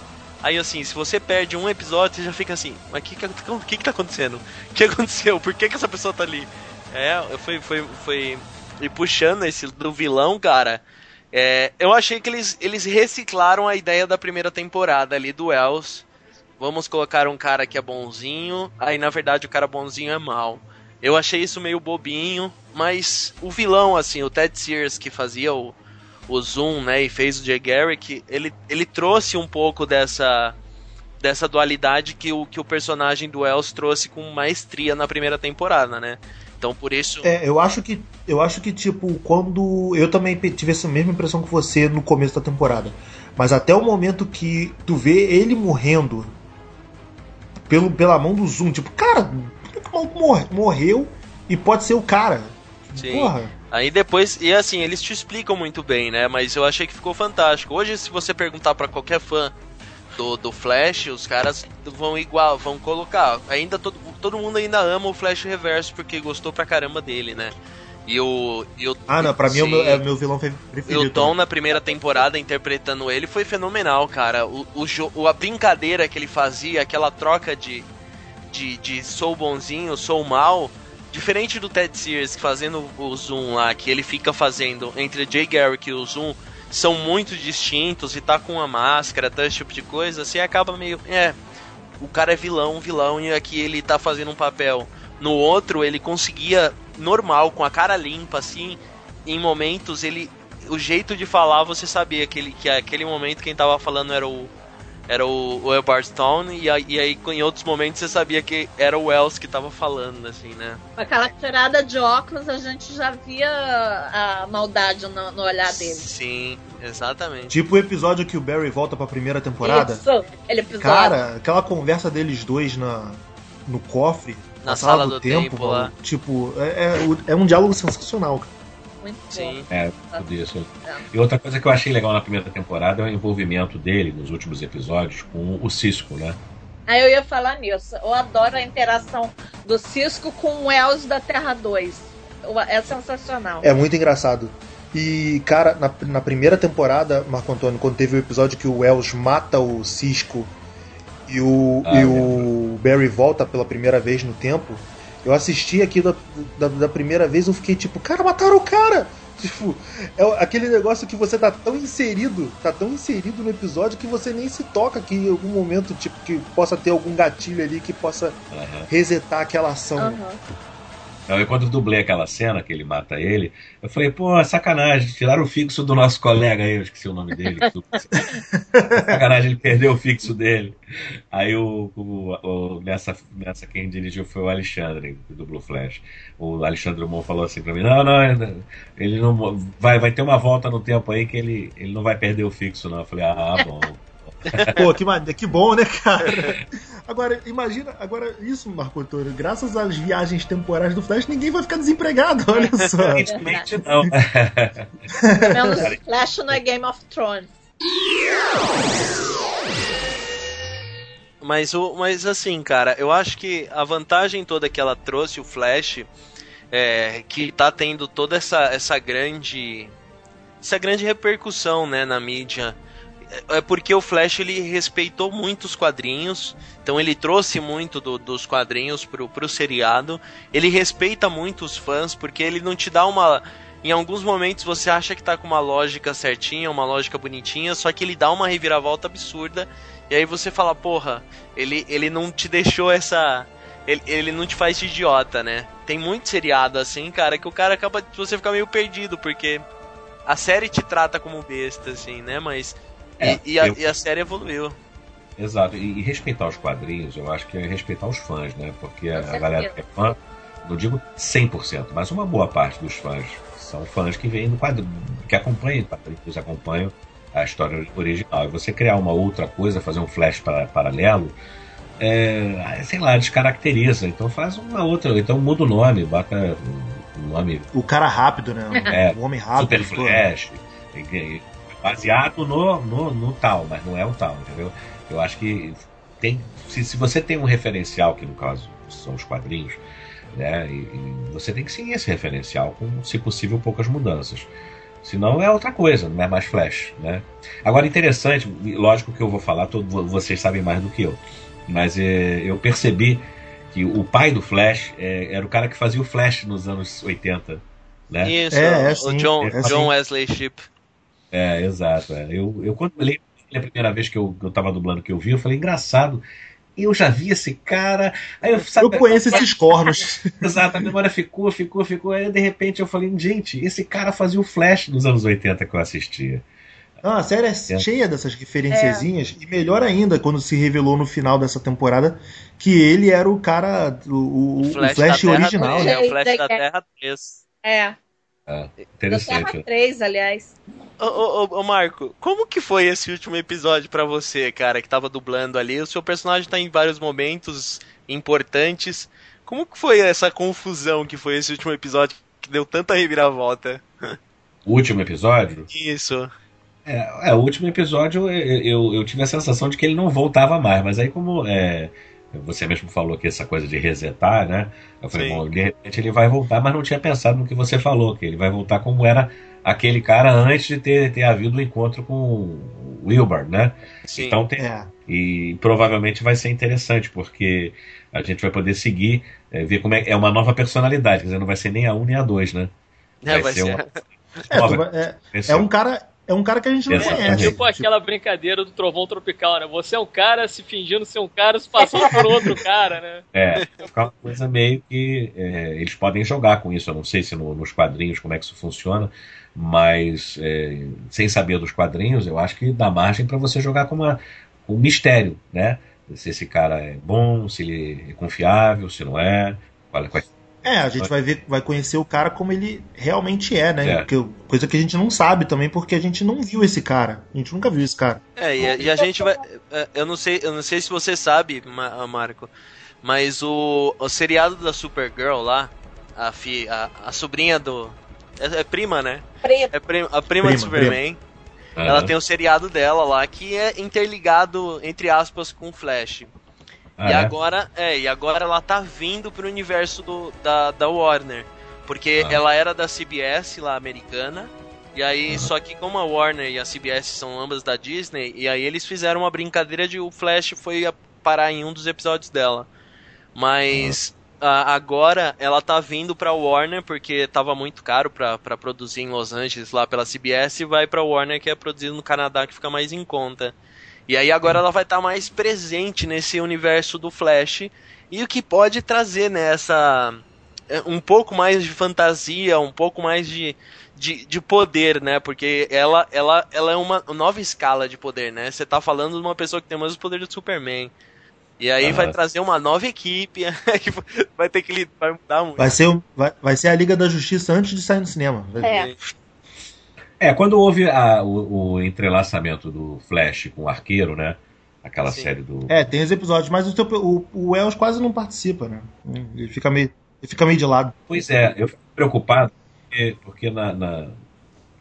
Aí assim, se você perde um episódio, você já fica assim, mas o que, que, que, tá acontecendo? O que aconteceu? Por que, que essa pessoa tá ali? É, foi, foi, foi. E puxando esse do vilão, cara. É, eu achei que eles, eles reciclaram a ideia da primeira temporada ali do Wells. Vamos colocar um cara que é bonzinho, aí na verdade o cara bonzinho é mal. Eu achei isso meio bobinho, mas o vilão, assim, o Ted Sears que fazia o, o Zoom, né, e fez o Jay Garrick, ele, ele trouxe um pouco dessa dessa dualidade que o, que o personagem do Wells trouxe com maestria na primeira temporada, né? Então por isso. É, eu acho que. Eu acho que, tipo, quando. Eu também tive essa mesma impressão que você no começo da temporada. Mas até o momento que tu vê ele morrendo pelo, pela mão do Zoom, tipo, cara, por que o maluco morreu e pode ser o cara? Sim. Porra. Aí depois, e assim, eles te explicam muito bem, né? Mas eu achei que ficou fantástico. Hoje, se você perguntar para qualquer fã do, do Flash, os caras vão igual, vão colocar. Ainda todo, todo mundo ainda ama o Flash Reverso porque gostou pra caramba dele, né? E o. E o ah, não, pra mim é o, meu, é o meu vilão preferido. E o Tom, na primeira temporada, interpretando ele, foi fenomenal, cara. O, o, a brincadeira que ele fazia, aquela troca de, de, de sou bonzinho, sou mal. Diferente do Ted Sears fazendo o zoom lá, que ele fica fazendo entre Jay Garrick e o zoom, são muito distintos e tá com uma máscara, tá, esse tipo de coisa, assim acaba meio. É, o cara é vilão, vilão, e aqui ele tá fazendo um papel. No outro, ele conseguia normal, com a cara limpa, assim. Em momentos, ele. O jeito de falar, você sabia que, ele, que aquele momento quem tava falando era o. Era o, o Elbart Stone, e, e aí em outros momentos você sabia que era o Wells que tava falando, assim, né? Com aquela tirada de óculos, a gente já via a maldade no, no olhar dele. Sim, exatamente. Tipo o episódio que o Barry volta pra primeira temporada. Isso, aquele episódio. Cara, aquela conversa deles dois na, no cofre na sala, sala do, do, tempo, tempo lá. Tipo, é, é, é, um diálogo sensacional, cara. Muito Sim. É, tudo isso. É. E outra coisa que eu achei legal na primeira temporada é o envolvimento dele nos últimos episódios com o Cisco, né? Ah, eu ia falar nisso. Eu adoro a interação do Cisco com o Els da Terra 2. É sensacional. É muito engraçado. E, cara, na, na primeira temporada, Marco Antônio, quando teve o episódio que o Wells mata o Cisco e o, ah, e o Barry volta pela primeira vez no tempo, eu assisti aqui da, da, da, primeira vez eu fiquei tipo, cara, mataram o cara! Tipo, é aquele negócio que você tá tão inserido, tá tão inserido no episódio que você nem se toca que em algum momento, tipo, que possa ter algum gatilho ali que possa uhum. resetar aquela ação. Uhum. Então, eu, quando dublei aquela cena que ele mata ele, eu falei, pô, sacanagem, tiraram o fixo do nosso colega aí, eu esqueci o nome dele. sacanagem, ele perdeu o fixo dele. Aí o, o, o, nessa, nessa quem dirigiu foi o Alexandre, do Blue Flash. O Alexandre Drummond falou assim pra mim, não, não, ele não vai, vai ter uma volta no tempo aí que ele, ele não vai perder o fixo, não. Eu falei, ah, bom. Pô, que, que bom, né, cara? Agora, imagina, agora isso, Marco Antônio, graças às viagens temporais do Flash, ninguém vai ficar desempregado, olha só. Aparentemente não. Menos Flash não é Game of Thrones. Mas, o, mas assim, cara, eu acho que a vantagem toda que ela trouxe, o Flash, é, que tá tendo toda essa, essa grande. essa grande repercussão, né, na mídia é porque o Flash ele respeitou muito os quadrinhos, então ele trouxe muito do, dos quadrinhos pro, pro seriado. Ele respeita muito os fãs, porque ele não te dá uma. Em alguns momentos você acha que tá com uma lógica certinha, uma lógica bonitinha, só que ele dá uma reviravolta absurda. E aí você fala, porra, ele, ele não te deixou essa. Ele, ele não te faz de idiota, né? Tem muito seriado assim, cara, que o cara acaba. Você fica meio perdido, porque a série te trata como besta, assim, né? Mas é, e, e, a, eu... e, a, série evoluiu. Exato, e, e, respeitar os quadrinhos, eu acho que é respeitar os fãs, né? Porque a, a galera que é fã, não digo 100%, mas uma boa parte dos fãs são fãs que vêm do quadrinho, que acompanham quadrinhos, acompanham a história original. E você criar uma outra coisa, fazer um flash para, paralelo, é, sei lá, descaracteriza. Então faz uma outra, então muda o nome, bota o nome. O cara rápido, né? É, o homem rápido. Super Flash baseado no, no, no tal, mas não é o tal, entendeu? Eu acho que tem. Se, se você tem um referencial, que no caso são os quadrinhos, né? E, e você tem que seguir esse referencial com, se possível, poucas mudanças. Senão é outra coisa, não é mais Flash, né? Agora, interessante, lógico que eu vou falar, todo, vocês sabem mais do que eu, mas é, eu percebi que o pai do Flash é, era o cara que fazia o Flash nos anos 80, né? Isso, é, é, o John, é, John Wesley Shipp. É, exato. É. Eu, eu quando eu li a primeira vez que eu, eu tava dublando que eu vi, eu falei, engraçado. Eu já vi esse cara. Aí eu, sabe, eu conheço esses cornos. Exato, a memória ficou, ficou, ficou. Aí de repente eu falei, gente, esse cara fazia o Flash nos anos 80 que eu assistia. Ah, a série é, é. cheia dessas referenciazinhas, é. e melhor ainda quando se revelou no final dessa temporada que ele era o cara, o, o Flash, o Flash original, né? É, o Flash da Terra 3. É. é interessante. Da Terra 3, aliás. Ô, ô, ô, Marco, como que foi esse último episódio para você, cara, que tava dublando ali? O seu personagem tá em vários momentos importantes. Como que foi essa confusão que foi esse último episódio que deu tanta reviravolta? O último episódio? Isso. É, é o último episódio eu, eu, eu, tive a sensação de que ele não voltava mais, mas aí como é, Você mesmo falou que essa coisa de resetar, né? Eu falei, Sim. bom, de repente ele vai voltar, mas não tinha pensado no que você falou, que ele vai voltar como era aquele cara antes de ter, ter havido o encontro com o Wilbur, né? Sim. Então tem, É. e provavelmente vai ser interessante, porque a gente vai poder seguir, é, ver como é é uma nova personalidade, quer dizer, não vai ser nem a 1 nem a 2, né? É, vai ser. uma- É, tu vai- é, é um cara, é um cara que a gente não Exatamente. conhece. Tipo aquela brincadeira do trovão tropical, né? Você é um cara se fingindo ser um cara, se passando por outro cara, né? É, vai ficar uma coisa meio que é, eles podem jogar com isso. Eu não sei se no- nos quadrinhos como é que isso funciona, mas é, sem saber dos quadrinhos, eu acho que dá margem para você jogar com, uma, com um mistério, né? Se esse cara é bom, se ele é confiável, se não é. Qual, qual, É, a gente vai ver, vai conhecer o cara como ele realmente é, né? É. Porque- coisa que a gente não sabe também, porque a gente não viu esse cara. A gente nunca viu esse cara. É, e a, e a gente vai. é, Eu não sei, eu não sei se você sabe, Ma- Marco, mas o, o seriado da Supergirl lá, a, fi, a, a sobrinha do. É, é prima, né? Preto. É prima, a prima, Prima, do Superman. Ela tem o seriado dela lá que é interligado, entre aspas, com o Flash. Ah, e é? agora, é, e agora ela tá vindo pro universo do, da, da Warner. Porque Ah. ela era da CBS lá americana. E aí, só que como a Warner e a CBS são ambas da Disney, e aí eles fizeram uma brincadeira de o Flash foi parar em um dos episódios dela. Mas a- agora ela tá vindo pra Warner porque tava muito caro pra, pra produzir em Los Angeles lá pela CBS e vai pra Warner que é produzido no Canadá que fica mais em conta. E aí agora ela vai estar mais presente nesse universo do Flash e o que pode trazer nessa um pouco mais de fantasia, um pouco mais de, de, de poder, né? Porque ela, ela, ela é uma nova escala de poder, né? Você tá falando de uma pessoa que tem o mesmo poder do Superman. E aí Aham. vai trazer uma nova equipe, que vai ter que lidar, vai mudar muito. Vai ser, o- vai, vai ser a Liga da Justiça antes de sair no cinema. É. É, quando houve a- o, o entrelaçamento do Flash com o Arqueiro, né? Aquela Sim. série do. É, tem os episódios, mas o, teu- o, o Wells quase não participa, né? Ele fica meio, ele fica meio de lado. Pois é, eu fico preocupado porque, porque na, na,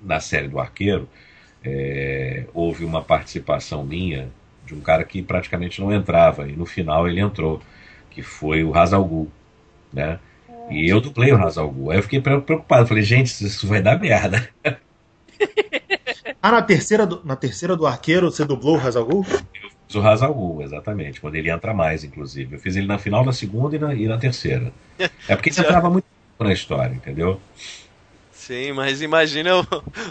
na série do Arqueiro é, houve uma participação minha de um cara que praticamente não entrava e no final ele entrou, que foi o Hazal Ghul, né? E eu dublei o Hazal Ghul. Aí eu fiquei pre- preocupado, falei, gente, isso vai dar merda. Ah, na terceira do, na terceira do Arqueiro você dublou o Hazal Ghul? Fiz o Hazal Ghul, exatamente, quando ele entra mais, inclusive. Eu fiz ele na final da segunda e na, e na terceira. É porque ele entrava muito na história, entendeu? Sim, mas imagina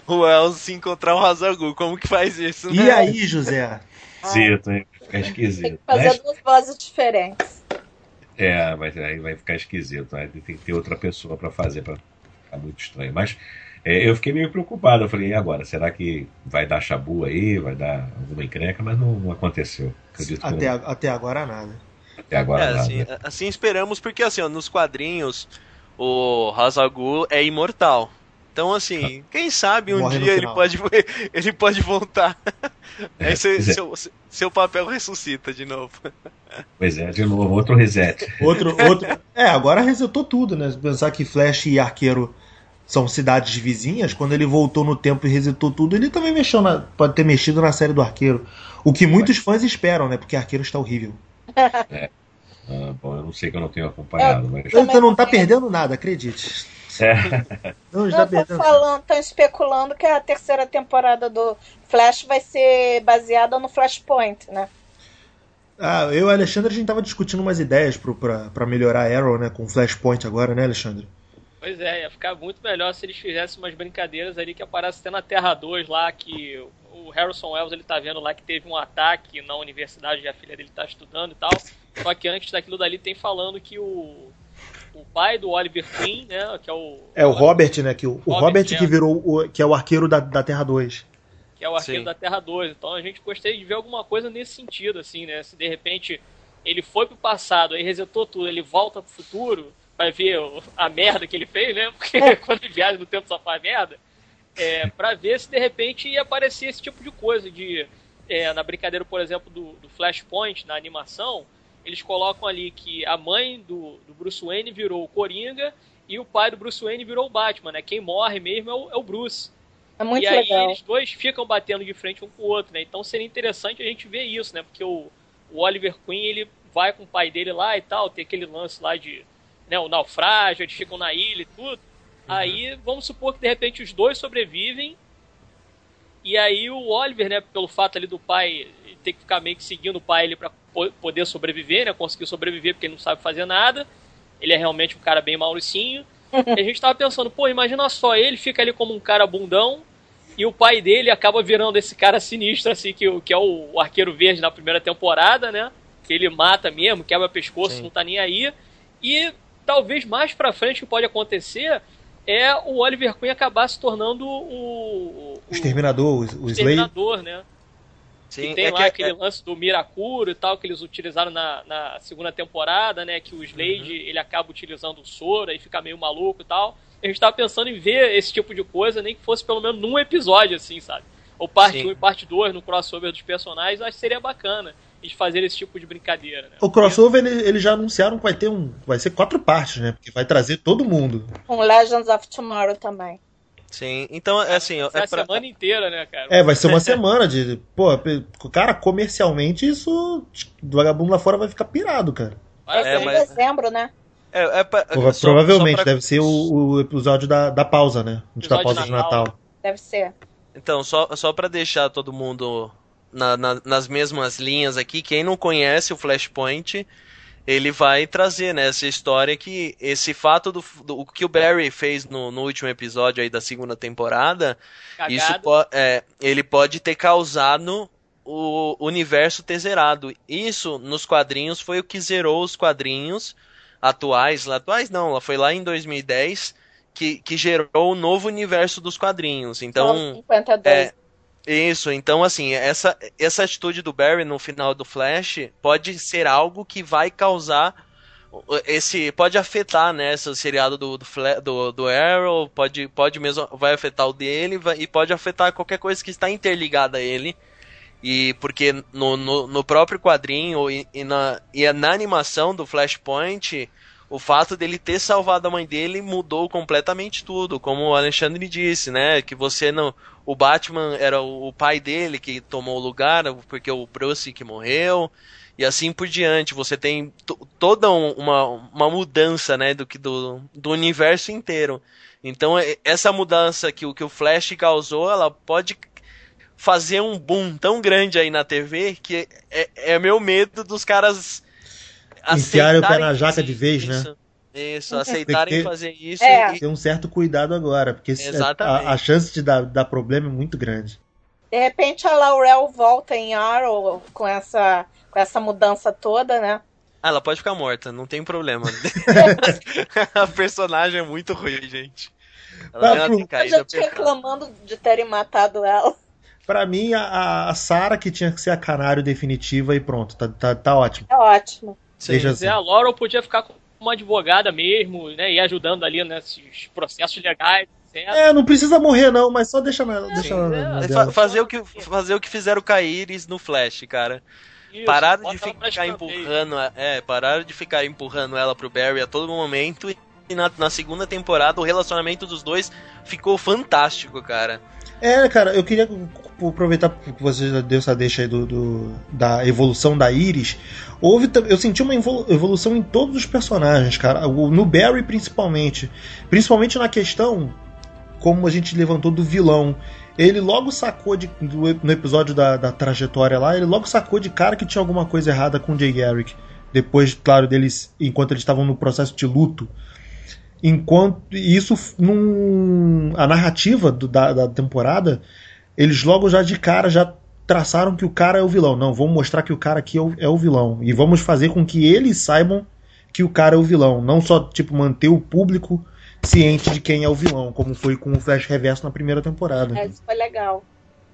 o, o se encontrar o Hazagul, como que faz isso, né? E aí, José? Esquisito, hein? Vai ficar Tem esquisito. que fazer Mas- duas vozes diferentes. É, vai, aí vai ficar esquisito. Aí tem que ter outra pessoa para fazer, para ficar muito estranho. Mas eu fiquei meio preocupado. Eu falei, e agora? Será que vai dar chabu aí? Vai dar alguma encrenca? Mas não, não aconteceu. Acredito que Até, não, a- até agora nada. até agora É, nada. assim, assim esperamos, porque assim, ó, nos quadrinhos o Hazagul é imortal. Então, assim, quem sabe um Morre dia ele pode, ele pode voltar. É, Aí seu, é. seu, seu papel ressuscita de novo. Pois é, de novo, outro reset. Outro, outro. É, agora resetou tudo, né? Pensar que Flash e Arqueiro são cidades vizinhas, quando ele voltou no tempo e resetou tudo, ele também mexeu na, pode ter mexido na série do Arqueiro. O que muitos fãs esperam, né? Porque Arqueiro está horrível. Ah, bom, eu não sei que eu não tenho acompanhado, mas. Então você não tá perdendo nada, acredite. É, Não Não, está estão perdendo. falando, estão especulando que a terceira temporada do Flash vai ser baseada no Flashpoint, né? Ah, eu e o Alexandre, a gente tava discutindo umas ideias pra melhorar a Arrow, né? Com Flashpoint agora, né, Alexandre? Pois é, ia ficar muito melhor se eles fizessem umas brincadeiras ali que aparece até na Terra 2 lá, que o Harrison Wells ele tá vendo lá que teve um ataque na universidade a filha dele tá estudando e tal. Só que antes daquilo dali tem falando que o, o pai do Oliver Queen, né, que é o... É o Robert, né? Que o, o Robert, Robert é. que virou o, que é o arqueiro da, da Terra 2. que é o arqueiro Sim. da Terra 2. Então a gente gostaria de ver alguma coisa nesse sentido, assim, né? Se de repente ele foi pro passado, aí resetou tudo, ele volta pro futuro, vai ver a merda que ele fez, né? Porque quando ele viaja no tempo só faz merda. É, pra ver se de repente ia aparecer esse tipo de coisa, de é, na brincadeira, por exemplo, do, do Flashpoint, na animação, eles colocam ali que a mãe do, do Bruce Wayne virou o Coringa e o pai do Bruce Wayne virou o Batman, né? Quem morre mesmo é o, é o Bruce. É muito e aí legal. eles dois ficam batendo de frente um com o outro, né? Então seria interessante a gente ver isso, né? Porque o, o Oliver Queen, ele vai com o pai dele lá e tal, tem aquele lance lá de né, o naufrágio, eles ficam na ilha e tudo. Uhum. Aí vamos supor que de repente os dois sobrevivem. E aí o Oliver, né, pelo fato ali do pai ter que ficar meio que seguindo o pai ele para poder sobreviver, né, conseguir sobreviver porque ele não sabe fazer nada. Ele é realmente um cara bem mauricinho. e a gente tava pensando, pô, imagina só, ele fica ali como um cara bundão e o pai dele acaba virando esse cara sinistro, assim, que, que é o, o arqueiro verde na primeira temporada, né? Que ele mata mesmo, quebra pescoço, Sim. não tá nem aí. E talvez mais pra frente o que pode acontecer é o Oliver Queen acabar se tornando o. O, o exterminador, o, o exterminador, né? Sim, tem é lá que, é- aquele é... lance do Miracuro e tal, que eles utilizaram na, na segunda temporada, né? Que o Slade uhum. ele acaba utilizando o Sora e fica meio maluco e tal. A gente tava pensando em ver esse tipo de coisa, nem que fosse pelo menos num episódio, assim, sabe? Ou parte 1 e parte 2 no crossover dos personagens, acho que seria bacana de fazer esse tipo de brincadeira. Né? O crossover eles ele já anunciaram que vai ter um. Vai ser quatro partes, né? Porque vai trazer todo mundo. Com Legends of Tomorrow também. Sim, então é assim. É pra... a semana inteira, né, cara? É, vai ser uma semana de. Pô, cara, comercialmente isso. Do vagabundo lá fora vai ficar pirado, cara. Vai ser é, em mas... dezembro, né? É, é pra... Prova provavelmente, só pra... deve ser o, o, episódio da, da pausa, né? Da pausa de Natal. de Natal. Deve ser. Então, só, só pra deixar todo mundo na, na, nas mesmas linhas aqui, quem não conhece o Flashpoint, ele vai trazer né, essa história que esse fato do, do que o Barry fez no, no, último episódio aí da segunda temporada, Cagado. isso po é, ele pode ter causado o universo ter zerado. Isso nos quadrinhos foi o que zerou os quadrinhos atuais, atuais não, foi lá em 2010 que, que gerou o novo universo dos quadrinhos. Então, 52. É, isso, então assim, essa, essa atitude do Barry no final do Flash pode ser algo que vai causar esse pode afetar né esse seriado do, do, do, do Arrow pode pode mesmo vai afetar o dele vai, e pode afetar qualquer coisa que está interligada a ele. E porque no, no, no próprio quadrinho e, e, na, e na animação do Flashpoint o fato dele ter salvado a mãe dele mudou completamente tudo, como o Alexandre disse, né? Que você não. O Batman era o pai dele que tomou o lugar, porque o Bruce que morreu, e assim por diante. Você tem toda uma, uma mudança, né? Do, do, do universo inteiro. Então, essa mudança que, que o Flash causou, ela pode fazer um boom tão grande aí na TV que é, é meu medo dos caras enfiarem o pé na jaca de vez, né? isso. né? Isso, aceitarem fazer isso. É. E... Ter um certo cuidado agora, porque a, a, chance de dar, dar problema é muito grande. De repente a Laurel volta em Arrow com essa, com essa mudança toda, né? Ah, ela pode ficar morta, não tem problema. a personagem é muito ruim, gente. Ela, ela tem caída reclamando de terem matado ela. Pra mim, a, a Sarah que tinha que ser a canário definitiva e pronto, tá, tá, tá ótimo. É ótimo. Sim, assim. a Laurel podia ficar com uma advogada mesmo, né? E ajudando ali nesses processos legais. Certo? É, não precisa morrer não, mas só deixa na, é, deixa na, na fazer o que fazer o que fizeram com a Iris no Flash, cara. Isso, pararam de ficar empurrando, é, pararam de ficar empurrando ela pro Barry a todo momento e na, na segunda temporada o relacionamento dos dois ficou fantástico, cara. É, cara, eu queria aproveitar que você já deu essa deixa aí do, do, da evolução da Iris. Houve, eu senti uma evolução em todos os personagens, cara. No Barry, principalmente. Principalmente na questão, como a gente levantou do vilão. Ele logo sacou de, do, no episódio da, da trajetória lá, ele logo sacou de cara que tinha alguma coisa errada com o Jay Garrick. Depois, claro, deles, enquanto eles estavam no processo de luto enquanto isso num, a narrativa do, da, da temporada eles logo já de cara já traçaram que o cara é o vilão. Não vamos mostrar que o cara aqui é o, é o vilão. E vamos fazer com que eles saibam que o cara é o vilão. Não só tipo manter o público ciente de quem é o vilão como foi com o Flash Reverso na primeira temporada. É, isso foi legal.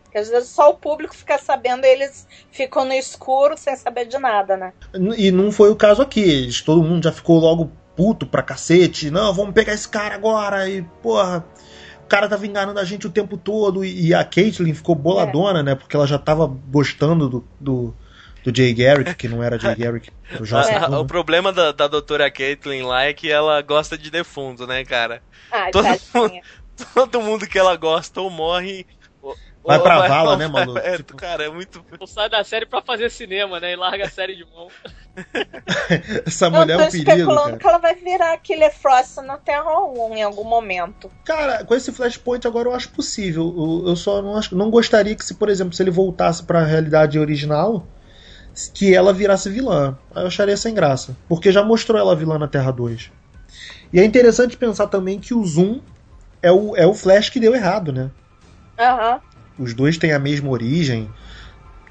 Porque às vezes só o público fica sabendo e eles ficam no escuro sem saber de nada, né? E não foi o caso aqui. Todo mundo já ficou logo puto pra cacete. Não, vamos pegar esse cara agora. E, porra, o cara tava enganando a gente o tempo todo. E a Caitlyn ficou boladona, é. né? Porque ela já tava gostando do, do, do Jay Garrick, que não era Jay Garrick. O, o problema da, da doutora Caitlyn lá é que ela gosta de defunto, né, cara? Ah, todo, mundo, todo mundo que ela gosta ou morre Vai pra vai- vala, né, maluco? É, Tipo- cara, é muito. Não sai da série pra fazer cinema, né? E larga a série de mão. Essa Eu mulher é tô um perigo, especulando cara. que ela vai virar Killer Frost na Terra 1 em algum momento. Cara, com esse Flashpoint agora eu acho possível. Eu, eu só não, acho, não gostaria que, se, por exemplo, se ele voltasse pra realidade original, que ela virasse vilã. Eu acharia sem graça. Porque já mostrou ela vilã na Terra 2. E é interessante pensar também que o Zoom é o, é o Flash que deu errado, né? Aham. Os dois têm a mesma origem.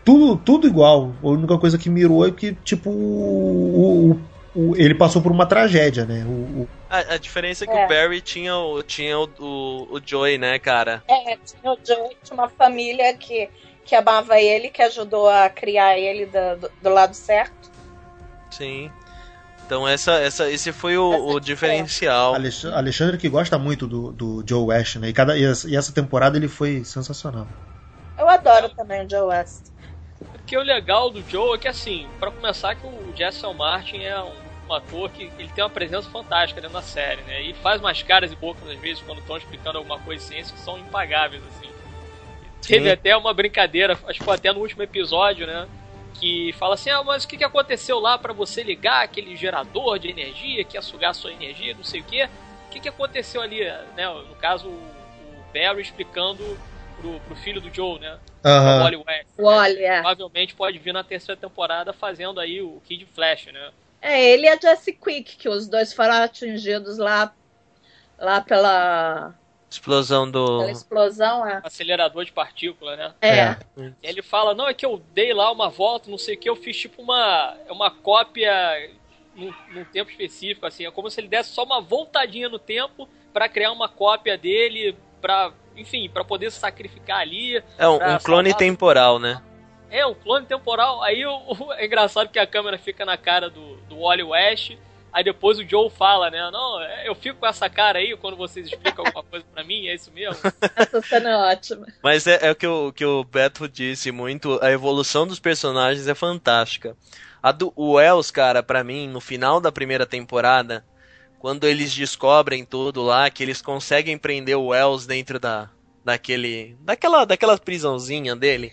Tudo, tudo igual. A única coisa que mirou é que, tipo, o, o- o- ele passou por uma tragédia, né? O, o- A, a diferença é que É. o Barry tinha, o, tinha o, o, o Joey, né, cara? É, tinha o Joey, tinha uma família que, que amava ele, que ajudou a criar ele do, do, do lado certo. Sim. Então essa, essa, esse foi o, o é. diferencial. Alex- Alexandre que gosta muito do, do Joe West, né? E, cada, e essa- essa temporada ele foi sensacional. Eu adoro também o Joe West. Porque o legal do Joe é que, assim, pra começar, que o Jesse Martin é um, um ator que ele tem uma presença fantástica dentro da série, né? E faz umas caras e bocas, às vezes, quando estão explicando alguma coisa em ciência, que são impagáveis, assim. Teve Sim. até uma brincadeira, acho que foi até no último episódio, né? Que fala assim, ah, mas o que, que aconteceu lá pra você ligar aquele gerador de energia que ia sugar a sua energia, não sei o quê? O que, que aconteceu ali, né? No caso, o, Barry explicando pro, pro filho do Joe, né? O Aham. Wally West. O Wally, é. Provavelmente pode vir na terceira temporada fazendo aí o Kid Flash, né? É, ele e a Jesse Quick, que os dois foram atingidos lá, lá pela, Explosão do. pela explosão. É. Acelerador de partícula, né? É. E ele fala, não, é que eu dei lá uma volta, não sei o que, eu fiz tipo uma, uma cópia num, num tempo específico, assim. É como se ele desse só uma voltadinha no tempo pra criar uma cópia dele, pra, enfim, pra poder se sacrificar ali. É um, um clone salvar- temporal, né? É, um clone temporal. Aí o, o- é engraçado que a câmera fica na cara do, do Wally West. Aí depois o Joe fala, né? Não, é, eu fico com essa cara aí quando vocês explicam alguma coisa pra mim, é isso mesmo? Essa cena é ótima. Mas é, é o que o, que o Beto disse muito, a evolução dos personagens é fantástica. A do o Wells, cara, pra mim, no final da primeira temporada, quando eles descobrem tudo lá, que eles conseguem prender o Wells dentro da, daquele, daquela, daquela prisãozinha dele,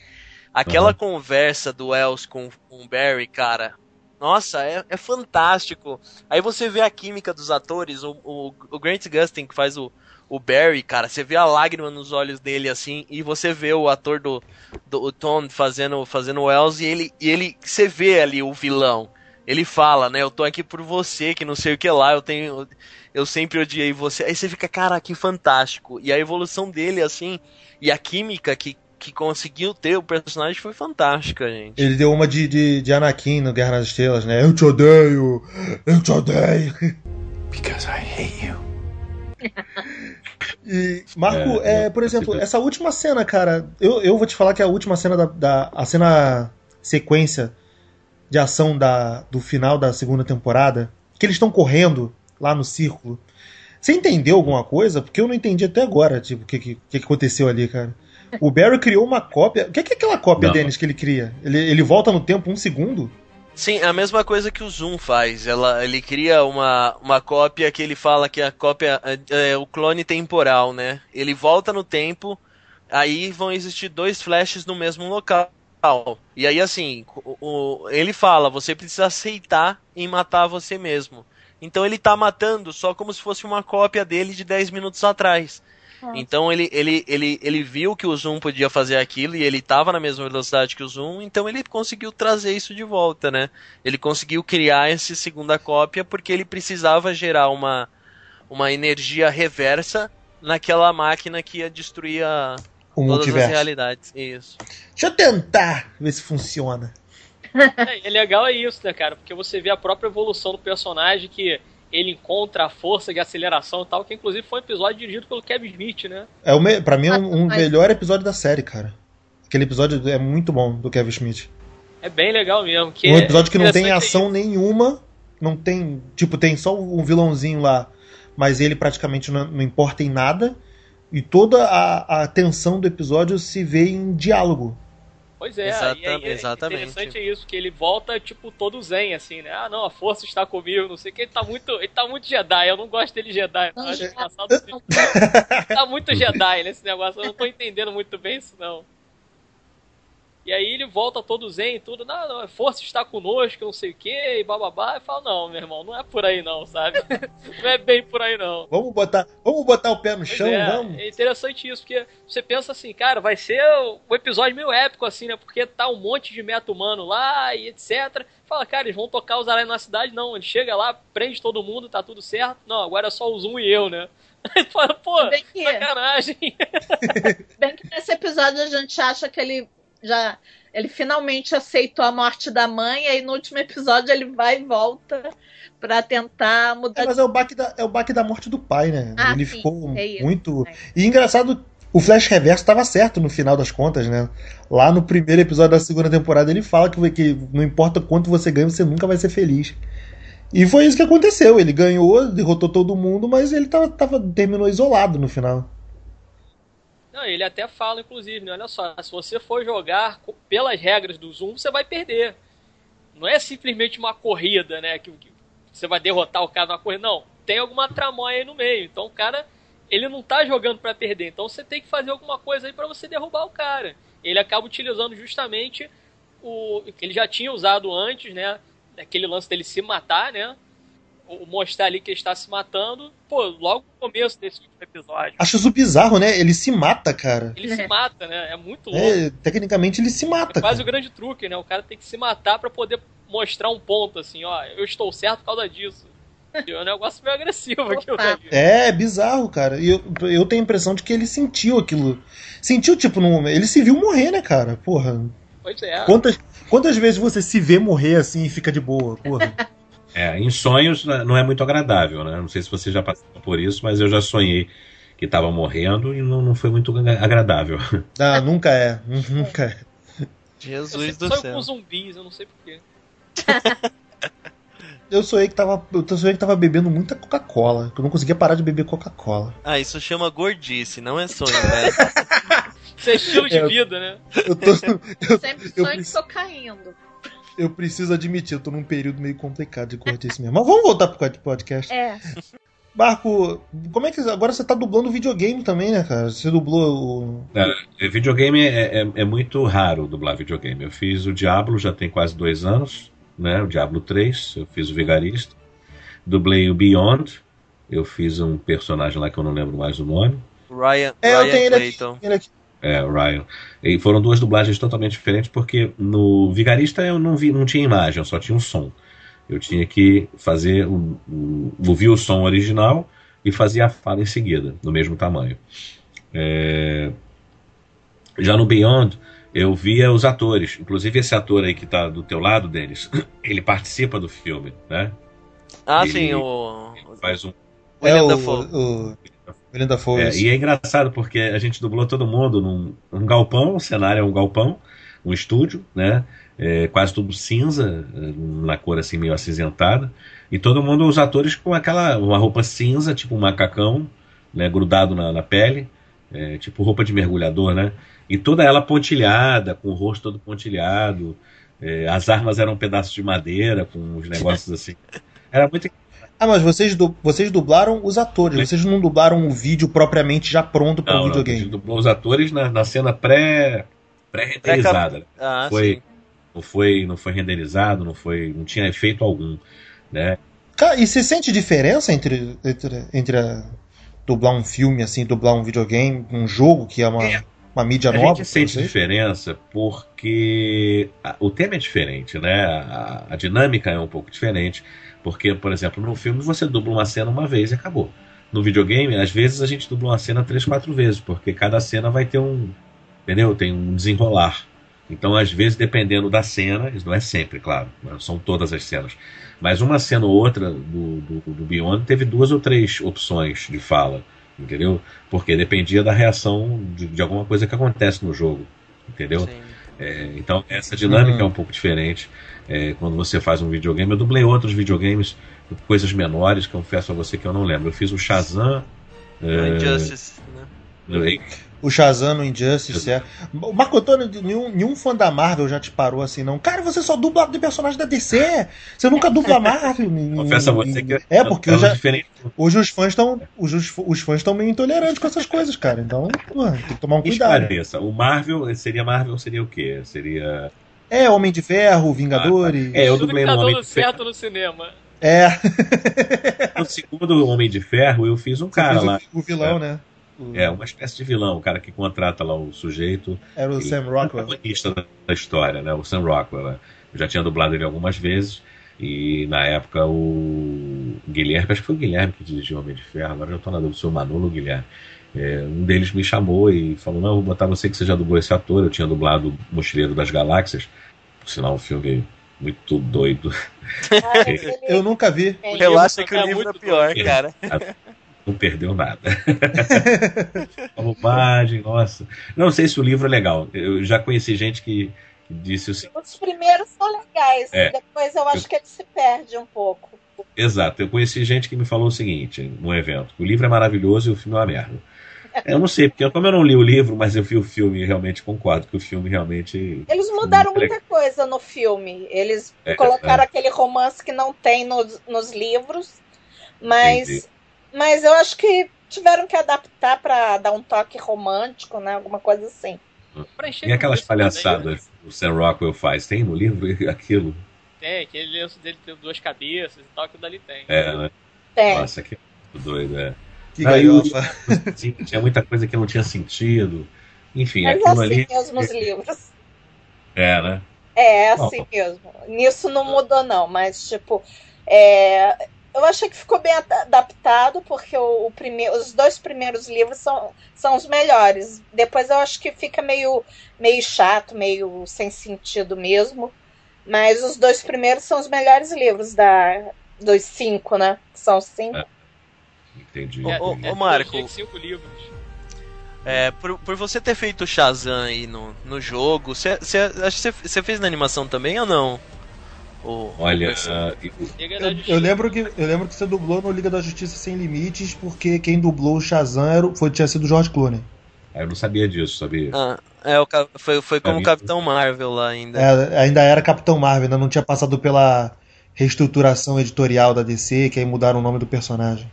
aquela Uhum. conversa do Wells com, com o Barry, cara, nossa, é, é fantástico. Aí você vê a química dos atores, o, o, o Grant Gustin que faz o, o Barry, cara, você vê a lágrima nos olhos dele assim, e você vê o ator do, do Tom fazendo, fazendo Wells, e ele, e ele, você vê ali o vilão. Ele fala, né, eu tô aqui por você, que não sei o que lá, eu tenho, eu sempre odiei você. Aí você fica, cara, que fantástico. E a evolução dele, assim, e a química que, que conseguiu ter o personagem foi fantástica, gente. Ele deu uma de, de, de Anakin no Guerra nas Estrelas, né? Eu te odeio! Eu te odeio! Because I hate you. E, Marco, É, é, por exemplo, essa última cena, cara, eu, eu vou te falar que a última cena da, da- a cena sequência de ação da, do final da segunda temporada, que eles estão correndo lá no círculo. Você entendeu alguma coisa? Porque eu não entendi até agora, tipo, o que, que, que aconteceu ali, cara. O Barry criou uma cópia. O que que é aquela cópia, Não. Dennis, que ele cria? Ele, ele volta no tempo um segundo? Sim, é a mesma coisa que o Zoom faz. Ela, ele cria uma, uma cópia que ele fala que a cópia é, é o clone temporal, né? Ele volta no tempo, aí vão existir dois flashes no mesmo local. E aí, assim, o, o- ele fala: você precisa aceitar em matar você mesmo. Então ele tá matando só como se fosse uma cópia dele de 10 minutos atrás. Então ele, ele, ele, ele viu que o Zoom podia fazer aquilo e ele estava na mesma velocidade que o Zoom, então ele conseguiu trazer isso de volta, né? Ele conseguiu criar essa segunda cópia porque ele precisava gerar uma, uma energia reversa naquela máquina que ia destruir a, O todas as multiverso. realidades. Isso. Deixa eu tentar ver se funciona. É, e legal é isso, né, cara? Porque você vê a própria evolução do personagem que ele encontra a força de aceleração e tal, que inclusive foi um episódio dirigido pelo Kevin Smith, né? É o me... Pra mim é um, um Mas- melhor episódio da série, cara. Aquele episódio é muito bom do Kevin Smith. É bem legal mesmo. Que um é episódio que não tem ação nenhuma, não tem. Tipo, tem só um vilãozinho lá, mas ele praticamente não, não importa em nada. E toda a, a tensão do episódio se vê em diálogo. Pois é, Exata- e aí é exatamente. interessante é isso, que ele volta, tipo, todo zen, assim, né? Ah, não, a força está comigo, não sei o que, ele tá muito, ele tá muito Jedi, eu não gosto dele Jedi. Eu acho engraçado assim. tá muito Jedi nesse negócio, eu não tô entendendo muito bem isso, não. E aí ele volta todo zen e tudo, não, não, a força está conosco, não sei o que, e bababá, e fala, não, meu irmão, não é por aí não, sabe? não é bem por aí não. Vamos botar, vamos botar o pé no Pois chão, é, vamos. é interessante isso, porque você pensa assim, cara, vai ser um episódio meio épico, assim, né? Porque tá um monte de meta humano lá e etc. Fala, cara, eles vão tocar os aranhas na cidade? Não, ele chega lá, prende todo mundo, tá tudo certo. Não, agora é só o Zoom e eu, né? Fala, pô, Bem que, sacanagem. bem que nesse episódio a gente acha que ele já. Ele finalmente aceitou a morte da mãe, e aí no último episódio ele vai e volta pra tentar mudar É, mas é o baque da, é o baque da morte do pai, né? Ah, ele sim, ficou é muito. é. E engraçado, o Flash Reverso estava certo no final das contas, né? Lá no primeiro episódio da segunda temporada ele fala que, que não importa quanto você ganha, você nunca vai ser feliz. E foi isso que aconteceu. Ele ganhou, derrotou todo mundo, mas ele tava, tava- terminou isolado no final. Não, ele até fala, inclusive, né? Olha só, se você for jogar pelas regras do Zoom, você vai perder. Não é simplesmente uma corrida, né? Que, você vai derrotar o cara numa corrida. Não, tem alguma tramóia aí no meio. Então o cara, ele não tá jogando pra perder. Então você tem que fazer alguma coisa aí pra você derrubar o cara. Ele acaba utilizando justamente o que ele já tinha usado antes, né? Aquele lance dele se matar, né? O- Mostrar ali que ele está se matando. Pô, logo no começo desse último episódio. Acho isso bizarro, né? Ele se mata, cara. Ele se mata, né? É muito louco. É, tecnicamente ele se mata. É quase cara. o grande truque, né? O cara tem que se matar pra poder mostrar um ponto, assim, ó, eu estou certo por causa disso. É um negócio meio agressivo aquilo Opa. ali. É, bizarro, cara. E eu, eu tenho a impressão de que ele sentiu aquilo. Sentiu, tipo, no, ele se viu morrer, né, cara? Porra. Pois é. Quantas, quantas vezes você se vê morrer assim e fica de boa? Porra. É, em sonhos né, não é muito agradável, né? Não sei se você já passou por isso, mas eu já sonhei que estava morrendo e não, não foi muito agradável. Ah, nunca é. Nunca é. Eu Jesus do sonho céu. com zumbis, eu não sei porquê. Eu sonhei que tava. Eu sonhei que tava bebendo muita Coca-Cola. Que eu não conseguia parar de beber Coca-Cola. Ah, isso chama gordice, não é sonho, né? Isso é estilo de É. vida, né? Eu, tô, eu, Sempre eu sonho que preciso- tô caindo. Eu preciso admitir, eu tô num período meio complicado de cortice mesmo. Mas vamos voltar pro podcast. É. Marco, como é que. Agora você tá dublando videogame também, né, cara? Você dublou o. É, videogame é, é- é muito raro dublar videogame. Eu fiz o Diablo já tem quase dois anos, né? O Diablo 3, eu fiz o Vigarista. Dublei o Beyond, eu fiz um personagem lá que eu não lembro mais o nome. Ryan, É, eu Ryan tenho ele aqui. Ele aqui. É, Ryan. E foram duas dublagens totalmente diferentes, porque no Vigarista eu não, vi, não tinha imagem, eu só tinha um som. Eu tinha que fazer o, o- ouvir o som original e fazer a fala em seguida, no mesmo tamanho. É, Já no Beyond, eu via os atores. Inclusive esse ator aí que está do teu lado, Denis, ele participa do filme, né? Ah, Ele- sim, o. Faz um É o. O William Dafoe. É, e é engraçado porque a gente dublou todo mundo num, num galpão, o cenário é um galpão, um estúdio, né? É, quase tudo cinza, é, na cor assim meio acinzentada, e todo mundo, os atores com aquela uma roupa cinza, tipo um macacão, né, grudado na, na pele, é, tipo roupa de mergulhador, né? E toda ela pontilhada, com o rosto todo pontilhado, é, as armas eram pedaços de madeira, com uns negócios assim. Era muito Ah, mas vocês, du- vocês dublaram os atores, Sim. vocês não dublaram o vídeo propriamente já pronto para o Não, não, a gente videogame. dublou os atores na, na cena pré pré-renderizada. né? Ah, foi, sim. não foi não foi renderizado, não foi não tinha efeito algum, né? Cara, e você sente diferença entre, entre, entre a- dublar um filme, assim, dublar um videogame, um jogo que é uma, É. uma mídia A nova? gente pra sente vocês? diferença porque a- o tema é diferente, né? A, a dinâmica é um pouco diferente, porque, por exemplo, no filme você dubla uma cena uma vez e acabou. No videogame, às vezes a gente dubla uma cena três, quatro vezes, porque cada cena vai ter um, entendeu? Tem um desenrolar. Então, às vezes, dependendo da cena, isso não é sempre, claro, são todas as cenas, mas uma cena ou outra do, do, do Beyond teve duas ou três opções de fala, entendeu? Porque dependia da reação de, de alguma coisa que acontece no jogo, entendeu? sim. É, então, essa dinâmica Uhum. é um pouco diferente é, quando você faz um videogame. Eu dublei outros videogames, coisas menores, que eu confesso a você que eu não lembro. Eu fiz o Shazam. O é, Injustice, né? O Shazam no Injustice. É. O Marco Antônio, nenhum, nenhum fã da Marvel já te parou assim, não. Cara, você só dubla de personagem da DC. Você nunca dubla Marvel. Confessa a você que é, porque hoje, diferente. hoje os fãs estão. Hoje os, os fãs estão meio intolerantes com essas coisas, cara. Então, tem que tomar um cuidado. Esclareça. O Marvel seria Marvel seria o quê? Seria. É, Homem de Ferro, Vingadores. Ah, tá. É, eu dublei tá Homem dando de Ferro. certo no cinema. É. No segundo Homem de Ferro, eu fiz um cara Fez o- lá. O, vilão, né? O- É, uma espécie de vilão, o cara que contrata lá o sujeito. Era o Ele- Sam Rockwell. protagonista da- da história, né? O Sam Rockwell. né? Eu já tinha dublado ele algumas vezes. E na época o Guilherme, acho que foi o Guilherme que dirigiu o Homem de Ferro, agora eu já tô na dúvida se foi o Manolo ou o Guilherme. É, um deles me chamou e falou: Não, eu vou botar você que você já dublou esse ator. Eu tinha dublado o Mochileiro das Galáxias, por sinal, um filme muito doido. Eu nunca vi. é, Relaxa que É o livro é pior, cara. Não perdeu nada. Uma bobagem, nossa. Não sei se o livro é legal. Eu já conheci gente que, que disse o seguinte. Os primeiros são legais, É. depois eu acho que ele se perde um pouco. Exato, eu conheci gente que me falou o seguinte num evento: o livro é maravilhoso e o filme é uma merda. Eu não sei, porque como eu não li o livro, mas eu vi o filme e realmente concordo que o filme realmente. Eles mudaram Muito muita coisa no filme. Eles É, colocaram é. aquele romance que não tem nos, nos livros, mas, Entendi. Mas eu acho que tiveram que adaptar para dar um toque romântico, né? Alguma coisa assim. E aquelas né? palhaçadas que o Sam Rockwell faz? Tem no livro aquilo? Tem, aquele lenço dele tem duas cabeças e tal, aquilo dali tem. É, né? Tem. Nossa, que doido, é. Que Aí galhofa. Sim, tinha muita coisa que não tinha sentido. Enfim, mas aquilo assim ali. mesmo os livros. É, né? É, é assim Bom. mesmo. Nisso não mudou, não, mas tipo. é, Eu achei que ficou bem ad- adaptado, porque o, o primeiro, os dois primeiros livros são, são os melhores. Depois eu acho que fica meio, meio chato, meio sem sentido mesmo. Mas os dois primeiros são os melhores livros da, dos cinco, né? Que são os cinco. É. Entendi. É, Ô, é ô, Marco. cinco livros. É, por, por você ter feito o Shazam aí no, no jogo, você, você, acho que você, você fez na animação também ou não? O- Olha, o- ah, eu- Eu, lembro que, eu lembro que você dublou no Liga da Justiça Sem Limites, porque quem dublou o Shazam era, o- foi, tinha sido o George Clooney. eu não sabia disso, sabia? Ah, é, o, foi, foi como mim- Capitão Marvel lá ainda. É, ainda era Capitão Marvel, ainda não tinha passado pela reestruturação editorial da DC, que aí mudaram o nome do personagem.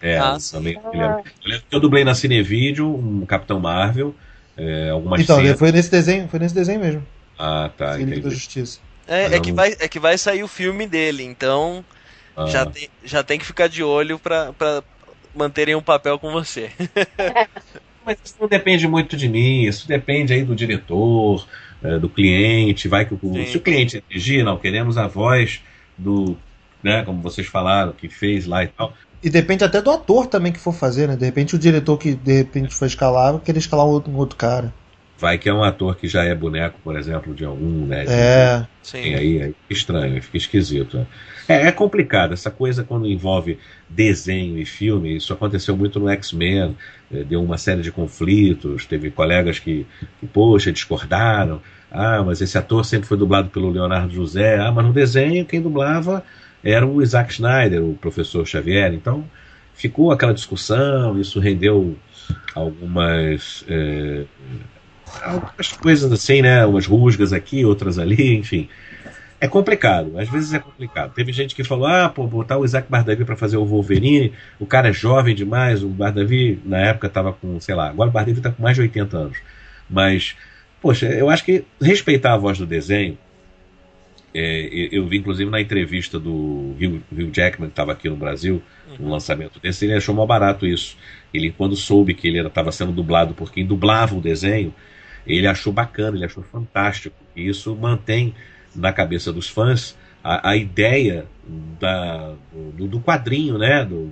É, Ah, também lembro. Eu lembro que eu dublei na Cinevídeo um Capitão Marvel, é, algumas então, cenas. foi nesse desenho, foi nesse desenho mesmo. Ah, tá, Liga da. Justiça. É, é que vai, é que vai sair o filme dele, então Ah, já, tem, já tem que ficar de olho pra, pra manterem um papel com você. Mas isso não depende muito de mim, isso depende aí do diretor, é, do cliente, vai que o, Sim. se o cliente exigir, não, queremos a voz do, né, como vocês falaram, que fez lá e tal. E depende até do ator também que for fazer, né? De repente o diretor que de repente foi escalar, querer escalar um outro, um outro cara. Vai que é um ator que já é boneco, por exemplo, de algum, né? de- É. Sim. aí, aí fica estranho, fica esquisito. né? É, é complicado, essa coisa quando envolve desenho e filme, isso aconteceu muito no X-Men, eh, deu uma série de conflitos, teve colegas que, que, poxa, discordaram, ah, mas esse ator sempre foi dublado pelo Leonardo José, ah, mas no desenho quem dublava era o Isaac Schneider, o professor Xavier, então ficou aquela discussão, isso rendeu algumas... eh, algumas coisas assim, né? Umas rusgas aqui, outras ali, enfim. É complicado, às vezes é complicado. Teve gente que falou: ah, pô, botar o Isaac Bardavi para fazer o Wolverine, o cara é jovem demais. O Bardavi, na época, estava com, sei lá, agora o Bardavi está com mais de 80 anos. Mas, poxa, eu acho que respeitar a voz do desenho. é, eu eu vi, inclusive, na entrevista do Hugh, Hugh Jackman, que estava aqui no Brasil, no lançamento desse, ele achou mal barato isso. Ele, quando soube que ele estava sendo dublado por quem dublava o desenho, ele achou bacana, ele achou fantástico. E isso mantém na cabeça dos fãs a, a ideia da, do, do quadrinho, né? Do,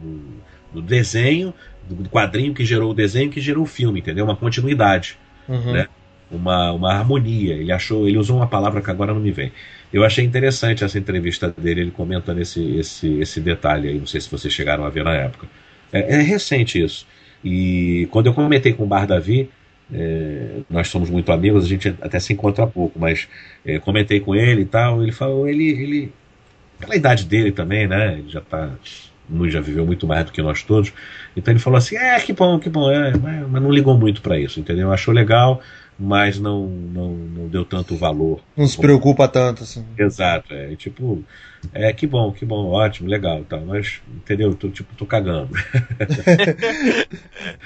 do, desenho, do quadrinho que gerou o desenho, que gerou o filme, entendeu? Uma continuidade, Uhum. Né? uma, uma harmonia. Ele achou, ele usou uma palavra que agora não me vem. Eu achei interessante essa entrevista dele, ele comenta nesse esse, esse detalhe aí, não sei se vocês chegaram a ver na época. É, é recente isso. E quando eu comentei com o Bar Davi, é, nós somos muito amigos, a gente até se encontra pouco, mas é, comentei com ele e tal, ele falou, ele, ele pela idade dele também, né? Ele já muito, já viveu muito mais do que nós todos. Então ele falou assim: é, que bom, que bom, é, mas não ligou muito para isso, entendeu? Achou legal, mas não, não, não deu tanto valor. Não se preocupa tanto, assim. Exato, é tipo, é que bom, que bom, ótimo, legal tal, mas entendeu? Tô, tipo, tô cagando.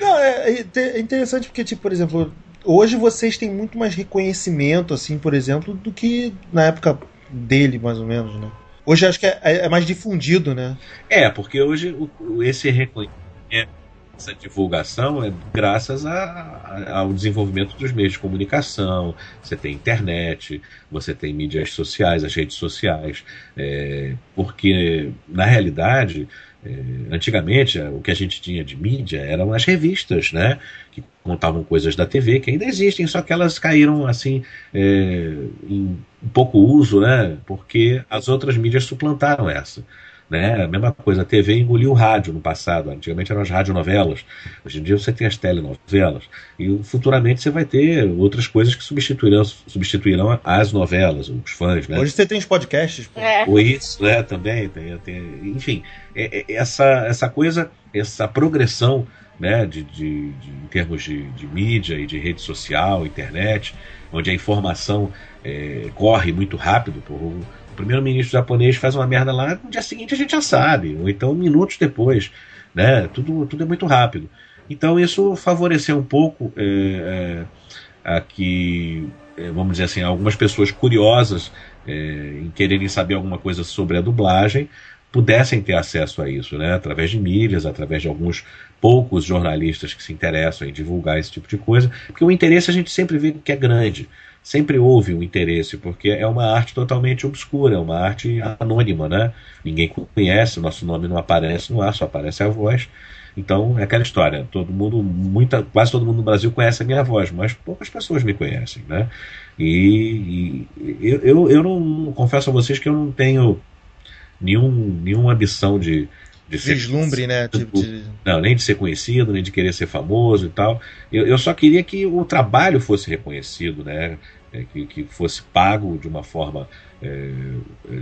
não, é, é interessante porque, tipo, por exemplo, hoje vocês têm muito mais reconhecimento, assim, por exemplo, do que na época dele, mais ou menos, né? Hoje acho que é, é mais difundido, né? É, porque hoje o, esse reconhecimento essa divulgação é graças a, a, ao desenvolvimento dos meios de comunicação. Você tem internet, você tem mídias sociais, as redes sociais, é, porque na realidade é, antigamente o que a gente tinha de mídia eram as revistas, né, que contavam coisas da TV que ainda existem, só que elas caíram assim é, em pouco uso, né, porque as outras mídias suplantaram essa. Né? A mesma coisa, a TV engoliu o rádio no passado. Antigamente eram as radionovelas. Hoje em dia você tem as telenovelas. E futuramente você vai ter outras coisas que substituirão, substituirão as novelas, os fãs. Né? Hoje você tem os podcasts. É. Ou isso, né? Também. Tem, tem, enfim, é, é, essa, essa coisa, essa progressão né, de, de, de, em termos de, de, mídia e de rede social, internet, onde a informação é, corre muito rápido. Por, primeiro-ministro japonês faz uma merda lá, no dia seguinte a gente já sabe, ou então minutos depois, né? Tudo, tudo é muito rápido. Então isso favoreceu um pouco é, é, a que, é, vamos dizer assim, algumas pessoas curiosas é, em quererem saber alguma coisa sobre a dublagem pudessem ter acesso a isso, né? Através de mídias, através de alguns poucos jornalistas que se interessam em divulgar esse tipo de coisa, porque o interesse a gente sempre vê que é grande sempre houve um interesse, porque é uma arte totalmente obscura, é uma arte anônima, né? Ninguém conhece, o nosso nome não aparece no ar, só aparece a voz. Então é aquela história, todo mundo, muita, quase todo mundo no Brasil conhece a minha voz, mas poucas pessoas me conhecem, né? E, e eu, eu, eu não confesso a vocês que eu não tenho nenhum, nenhuma ambição de, de ser vislumbre, né? De... Não, nem de ser conhecido, nem de querer ser famoso e tal. Eu, eu só queria que o trabalho fosse reconhecido, né? É, que, que, fosse pago de uma forma é,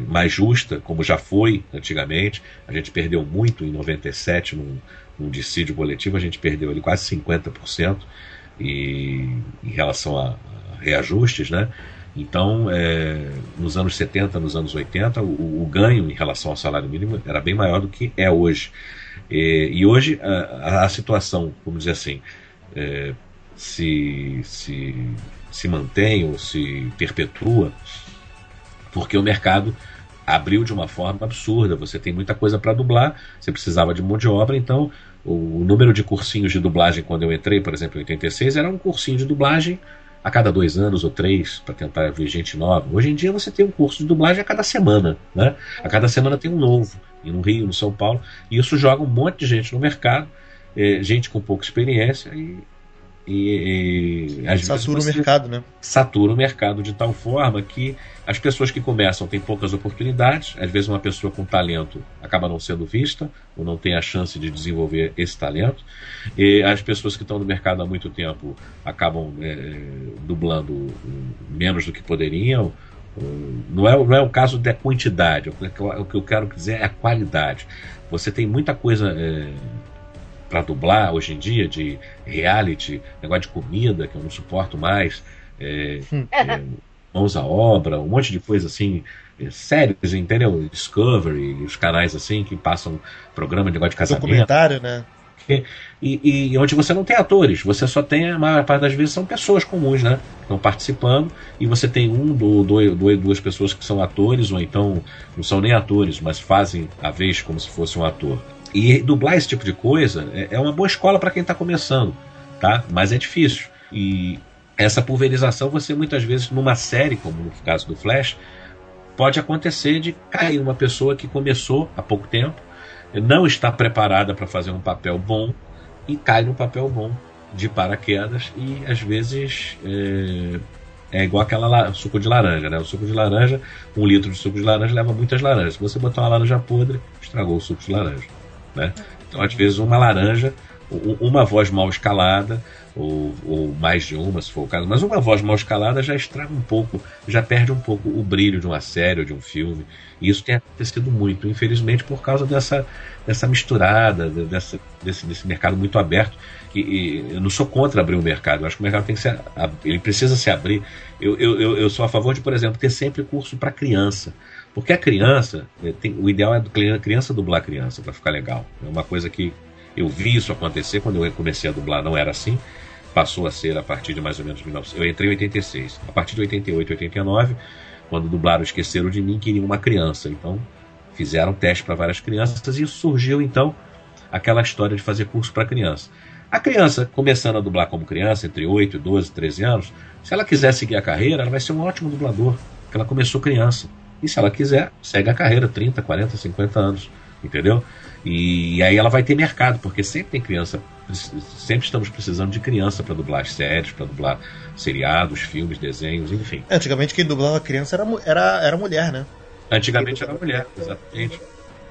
mais justa, como já foi antigamente. A gente perdeu muito em 97 num, num dissídio coletivo, a gente perdeu ali quase 50% e, em relação a, a reajustes, né? Então, é, nos anos 70, nos anos 80, o, o, ganho em relação ao salário mínimo era bem maior do que é hoje. E, e hoje a, a, situação, vamos dizer assim, é, se, se, se mantém ou se perpetua, porque o mercado abriu de uma forma absurda. Você tem muita coisa para dublar, você precisava de mão de obra, então o número de cursinhos de dublagem quando eu entrei, por exemplo, em 86, era um cursinho de dublagem a cada dois anos ou três para tentar ver gente nova. Hoje em dia você tem um curso de dublagem a cada semana, né? A cada semana tem um novo, no Rio, no São Paulo, e isso joga um monte de gente no mercado, é, gente com pouca experiência e e, e satura o mercado, né? Satura o mercado de tal forma que as pessoas que começam têm poucas oportunidades. Às vezes, uma pessoa com talento acaba não sendo vista ou não tem a chance de desenvolver esse talento. E as pessoas que estão no mercado há muito tempo acabam é, dublando menos do que poderiam. Não é, não é o caso da quantidade, o que eu quero dizer é a qualidade. Você tem muita coisa. É, para dublar hoje em dia, de reality, negócio de comida, que eu não suporto mais, é, hum. é, mãos à obra, um monte de coisa assim, é, séries, entendeu? Discovery, os canais assim que passam programa de negócio de casamento. Documentário, né? E, e, e, onde você não tem atores, você só tem, a maior parte das vezes, são pessoas comuns, né? Estão participando, e você tem um, do, dois, duas pessoas que são atores, ou então não são nem atores, mas fazem a vez como se fosse um ator. E dublar esse tipo de coisa é, é uma boa escola para quem está começando, tá? Mas é difícil. E essa pulverização, você muitas vezes, numa série, como no caso do Flash, pode acontecer de cair uma pessoa que começou há pouco tempo, não está preparada para fazer um papel bom e cai no papel bom de paraquedas e às vezes é, é igual aquela suco de laranja, né? O suco de laranja, um litro de suco de laranja leva muitas laranjas. Se você botar uma laranja podre, estragou o suco de laranja. Né? Então, às vezes, uma laranja uma voz mal escalada, ou, ou, mais de uma, se for o caso, mas uma voz mal escalada já estraga um pouco, já perde um pouco o brilho de uma série ou de um filme. E isso tem acontecido muito, infelizmente, por causa dessa, dessa misturada, dessa, desse, desse mercado muito aberto. E, e, eu não sou contra abrir o mercado, eu acho que o mercado tem que ser, ele precisa se abrir. Eu, eu, eu sou a favor de, por exemplo, ter sempre curso para criança. Porque a criança, eh, tem, o ideal é a criança dublar criança para ficar legal. É uma coisa que eu vi isso acontecer quando eu comecei a dublar, não era assim. Passou a ser a partir de mais ou menos 1900. Eu entrei em 86. A partir de 88, 89, quando dublaram Esqueceram de Mim, queriam uma criança. Então, fizeram teste para várias crianças e surgiu então aquela história de fazer curso para criança. A criança, começando a dublar como criança, entre 8, 12, 13 anos, se ela quiser seguir a carreira, ela vai ser um ótimo dublador, porque ela começou criança. E se ela quiser, segue a carreira 30, 40, 50 anos, entendeu? E, aí ela vai ter mercado, porque sempre tem criança, sempre estamos precisando de criança para dublar séries, para dublar seriados, filmes, desenhos, enfim. Antigamente quem dublava criança era, era, era mulher, né? Antigamente era mulher, exatamente.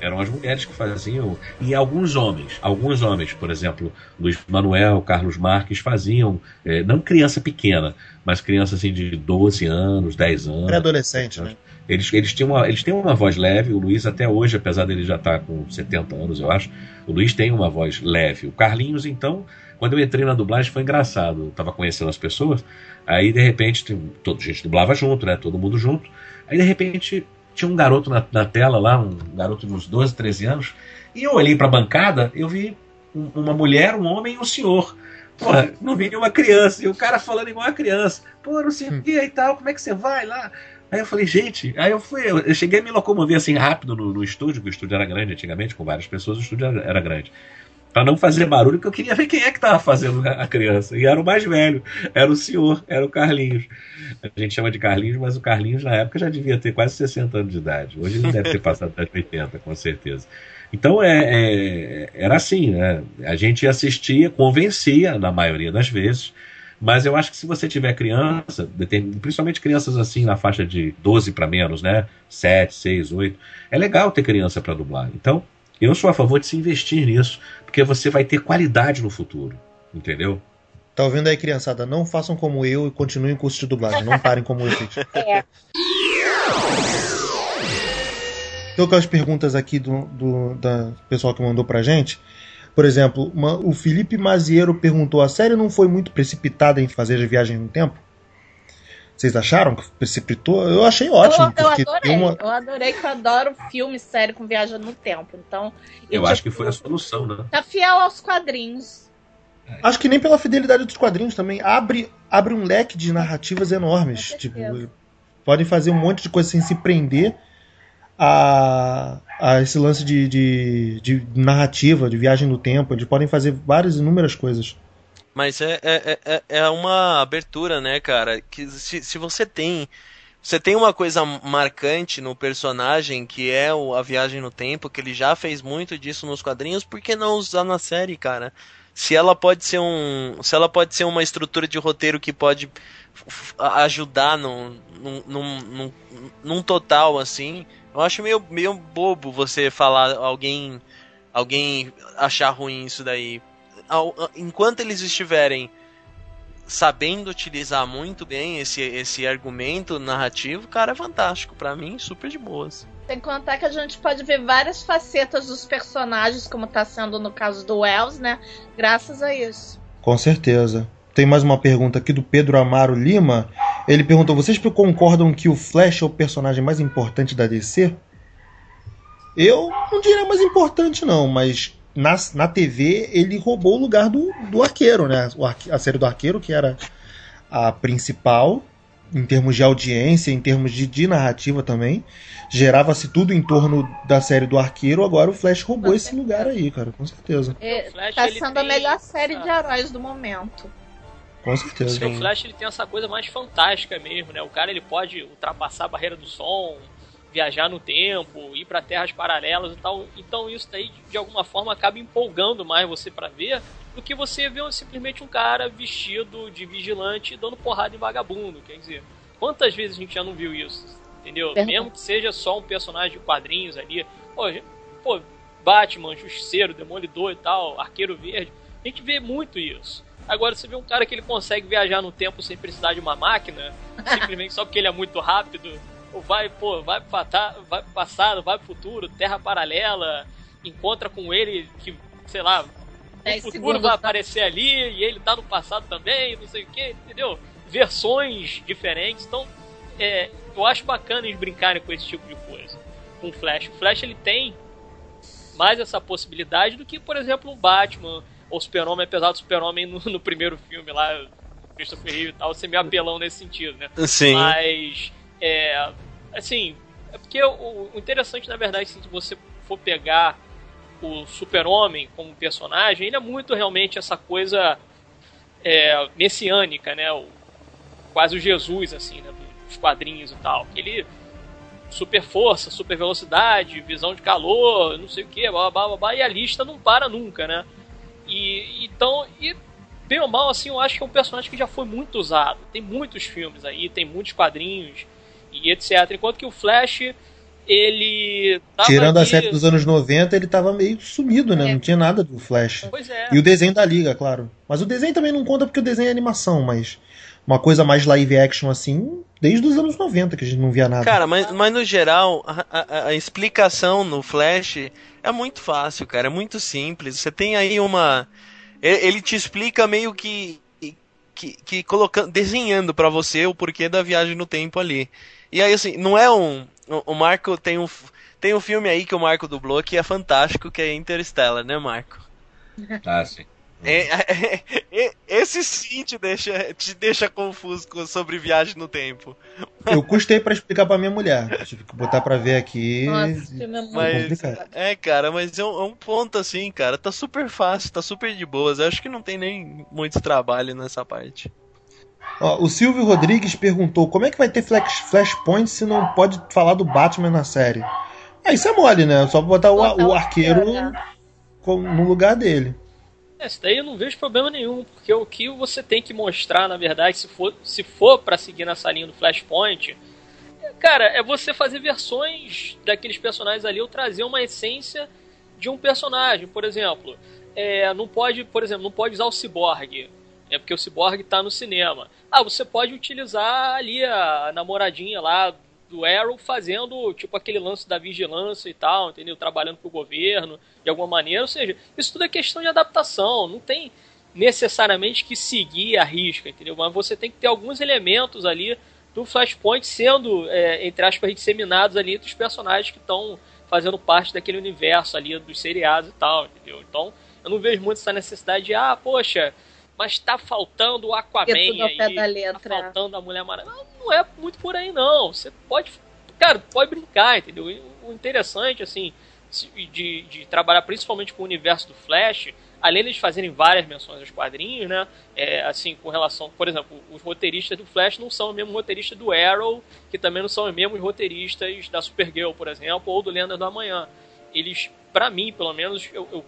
Eram as mulheres que faziam. E alguns homens, alguns homens, por exemplo, Luiz Manuel, Carlos Marques, faziam, é, não criança pequena, mas criança assim de 12 anos, 10 anos. Pré-adolescente, né? Eles, eles, têm uma, eles têm uma voz leve, o Luiz até hoje, apesar dele já estar tá com 70 anos, eu acho, o Luiz tem uma voz leve. O Carlinhos, então, quando eu entrei na dublagem foi engraçado. Eu tava conhecendo as pessoas, aí de repente, todo, a gente dublava junto, né? Todo mundo junto. Aí de repente tinha um garoto na, na tela lá, um garoto de uns 12, 13 anos, e eu olhei pra bancada, eu vi um, uma mulher, um homem e um senhor. Porra, não vi nenhuma criança, e o cara falando igual a criança. Pô, não sei o que e tal, como é que você vai lá? Aí eu falei, gente, aí eu fui, eu cheguei a me locomover assim rápido no, no estúdio, porque o estúdio era grande antigamente, com várias pessoas, o estúdio era, era grande. Pra não fazer barulho, porque eu queria ver quem é que tava fazendo a criança. E era o mais velho, era o senhor, era o Carlinhos. A gente chama de Carlinhos, mas o Carlinhos na época já devia ter quase 60 anos de idade. Hoje ele deve ter passado até 80, com certeza. Então é, é, era assim, né? A gente assistia, convencia, na maioria das vezes, mas eu acho que se você tiver criança, principalmente crianças assim na faixa de 12 para menos, né? 7, 6, 8, é legal ter criança para dublar. Então, eu sou a favor de se investir nisso, porque você vai ter qualidade no futuro, entendeu? Tá ouvindo aí, criançada? Não façam como eu e continuem o curso de dublagem. Não parem como eu fiz. É. Tem aquelas perguntas aqui do, do da pessoal que mandou pra gente. Por exemplo, uma, o Felipe Maziero perguntou: a série não foi muito precipitada em fazer a viagem no tempo? Vocês acharam que precipitou? Eu achei ótimo. Eu, eu adorei. Uma... Eu adorei que eu adoro filme sério com viagem no tempo. Então. Eu, eu acho que foi a solução, né? Tá fiel aos quadrinhos. Acho que nem pela fidelidade dos quadrinhos também. Abre, abre um leque de narrativas enormes. Tipo, podem fazer um monte de coisa sem se prender a, a esse lance de, de, de, narrativa, de viagem no tempo. Eles podem fazer várias inúmeras coisas. Mas é, é, é, é uma abertura, né, cara? Que se, se você tem. Você tem uma coisa marcante no personagem que é o, a viagem no tempo, que ele já fez muito disso nos quadrinhos, por que não usar na série, cara? Se ela pode ser um. Se ela pode ser uma estrutura de roteiro que pode ajudar num, num, num, num total, assim, eu acho meio, meio bobo você falar alguém alguém achar ruim isso daí. Enquanto eles estiverem sabendo utilizar muito bem esse, esse argumento narrativo, cara, é fantástico. para mim, super de boas. Sem contar que a gente pode ver várias facetas dos personagens, como tá sendo no caso do Wells, né? Graças a isso. Com certeza. Tem mais uma pergunta aqui do Pedro Amaro Lima. Ele perguntou: vocês concordam que o Flash é o personagem mais importante da DC? Eu não diria mais importante, não, mas na, na TV ele roubou o lugar do, do arqueiro, né? O arque, a série do arqueiro, que era a principal, em termos de audiência, em termos de, de narrativa também. Gerava-se tudo em torno da série do arqueiro, agora o Flash roubou esse lugar aí, cara, com certeza. É, tá sendo a melhor série de heróis do momento. Com certeza. O Flash ele tem essa coisa mais fantástica mesmo, né? O cara ele pode ultrapassar a barreira do som, viajar no tempo, ir para terras paralelas e tal. Então isso daí de alguma forma acaba empolgando mais você para ver do que você ver simplesmente um cara vestido de vigilante dando porrada em vagabundo. Quer dizer, quantas vezes a gente já não viu isso? Entendeu? Mesmo que seja só um personagem de quadrinhos ali. Pô, pô Batman, Justiceiro, Demolidor e tal, Arqueiro Verde A gente vê muito isso. Agora você vê um cara que ele consegue viajar no tempo sem precisar de uma máquina, simplesmente só porque ele é muito rápido, ou vai, pô, vai pro, passado, vai pro futuro, terra paralela, encontra com ele que, sei lá, o futuro vai tá? aparecer ali e ele tá no passado também, não sei o que, entendeu? Versões diferentes, então é, eu acho bacana eles brincarem com esse tipo de coisa. Com o Flash. O Flash ele tem mais essa possibilidade do que, por exemplo, o Batman o Super-Homem, apesar do Super-Homem no, no, primeiro filme lá, Christopher Reeve e tal, ser meio apelão nesse sentido, né? Sim. Mas, é, assim, é porque o, o interessante, na verdade, se você for pegar o Super-Homem como personagem, ele é muito realmente essa coisa é, messiânica, né? O, quase o Jesus, assim, né? Dos quadrinhos e tal. Ele super força, super velocidade, visão de calor, não sei o que, blá, blá, blá, blá, e a lista não para nunca, né? E então, e bem ou mal, assim, eu acho que é um personagem que já foi muito usado. Tem muitos filmes aí, tem muitos quadrinhos e etc. Enquanto que o Flash ele. Tirando ali... a série dos anos 90, ele tava meio sumido, né? É. Não tinha nada do Flash. Pois é. E o desenho da Liga, claro. Mas o desenho também não conta porque o desenho é animação, mas uma coisa mais live action assim, desde os anos 90 que a gente não via nada. Cara, mas, mas no geral, a, a, a explicação no Flash é muito fácil, cara. É muito simples. Você tem aí uma. Ele te explica meio que. Que, que colocando, desenhando para você o porquê da viagem no tempo ali. E aí, assim, não é um, o, Marco tem um, tem um filme aí que o Marco dublou que é fantástico, que é Interstellar, né, Marco? Ah, sim. É, é, é, esse sim te deixa, te deixa confuso sobre viagem no tempo. Eu custei para explicar para minha mulher. Tive que botar para ver aqui. Nossa, é mas, é, cara, mas é um, é um, ponto assim, cara. Tá super fácil, tá super de boas. Eu acho que não tem nem muito trabalho nessa parte. Ó, o Silvio Rodrigues perguntou como é que vai ter flash, Flashpoint se não pode falar do Batman na série. Ah, isso é mole, né? Só botar o, o arqueiro no lugar dele. Isso daí eu não vejo problema nenhum, porque o que você tem que mostrar, na verdade, se for, se for para seguir nessa linha do Flashpoint, cara, é você fazer versões daqueles personagens ali ou trazer uma essência de um personagem. Por exemplo, é, não pode, por exemplo, não pode usar o Cyborg é porque o Cyborg tá no cinema. Ah, você pode utilizar ali a namoradinha lá do Arrow fazendo tipo aquele lance da vigilância e tal, entendeu? Trabalhando pro governo de alguma maneira. Ou seja, isso tudo é questão de adaptação. Não tem necessariamente que seguir a risca, entendeu? Mas você tem que ter alguns elementos ali do Flashpoint sendo, é, entre aspas, disseminados ali entre os personagens que estão fazendo parte daquele universo ali dos seriados e tal, entendeu? Então, eu não vejo muito essa necessidade de, ah, poxa, mas tá faltando o Aquaman aí, tá faltando a Mulher Maravilha. Não, não é muito por aí não. Você pode, cara, pode brincar, entendeu? O interessante assim de, de trabalhar principalmente com o universo do Flash, além de fazerem várias menções aos quadrinhos, né? É, assim, com relação, por exemplo, os roteiristas do Flash não são o mesmo roteirista do Arrow, que também não são os mesmos roteiristas da Supergirl, por exemplo, ou do Lenda do Amanhã. Eles, para mim, pelo menos, eu, eu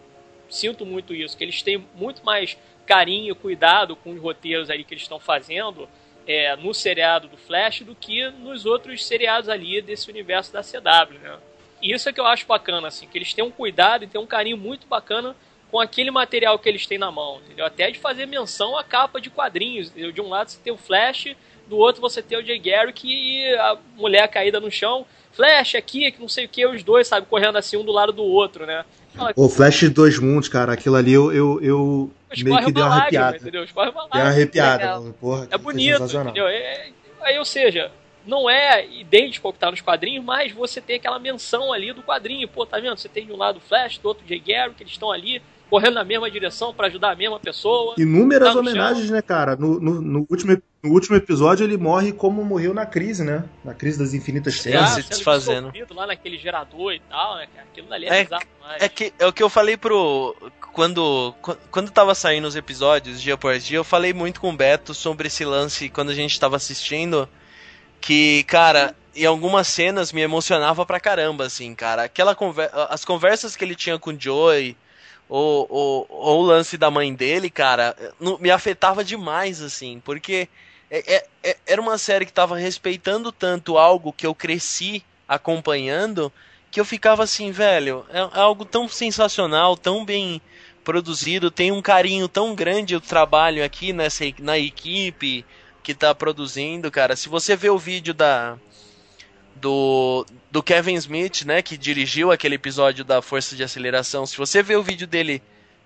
sinto muito isso, que eles têm muito mais carinho, cuidado com os roteiros ali que eles estão fazendo é, no seriado do Flash do que nos outros seriados ali desse universo da CW, né? E isso é que eu acho bacana, assim, que eles têm um cuidado e têm um carinho muito bacana com aquele material que eles têm na mão, entendeu? Até de fazer menção à capa de quadrinhos, entendeu? De um lado você tem o Flash, do outro você tem o Jay Garrick e a mulher caída no chão. Flash aqui, que não sei o que, os dois, sabe, correndo assim um do lado do outro, né? O Flash de Dois Mundos, cara, aquilo ali eu, eu, eu meio que deu uma arrepiada. Entendeu? Deu uma arrepiada. Porra, é bonito, entendeu? É, aí, ou seja, não é idêntico ao que tá nos quadrinhos, mas você tem aquela menção ali do quadrinho. Pô, tá vendo? Você tem de um lado o Flash, do outro o Jay que eles estão ali correndo na mesma direção para ajudar a mesma pessoa. Inúmeras tá homenagens, chão. né, cara? No, no, no, último, no último episódio ele morre como morreu na crise, né? Na crise das infinitas terras. se desfazendo. lá naquele gerador e tal, né, cara? Aquilo ali é, é É, que, é o que eu falei pro... Quando, quando tava saindo os episódios, dia por dia, eu falei muito com o Beto sobre esse lance quando a gente tava assistindo, que, cara, em algumas cenas me emocionava pra caramba, assim, cara. Aquela conver as conversas que ele tinha com o Joey ou, ou o lance da mãe dele, cara, me afetava demais, assim, porque é, é, é, era uma série que estava respeitando tanto algo que eu cresci acompanhando, que eu ficava assim, velho, é, é algo tão sensacional, tão bem produzido, tem um carinho tão grande o trabalho aqui nessa na equipe que tá produzindo, cara. Se você vê o vídeo da do, do Kevin Smith, né, que dirigiu aquele episódio da Força de Aceleração, se você vê o vídeo dele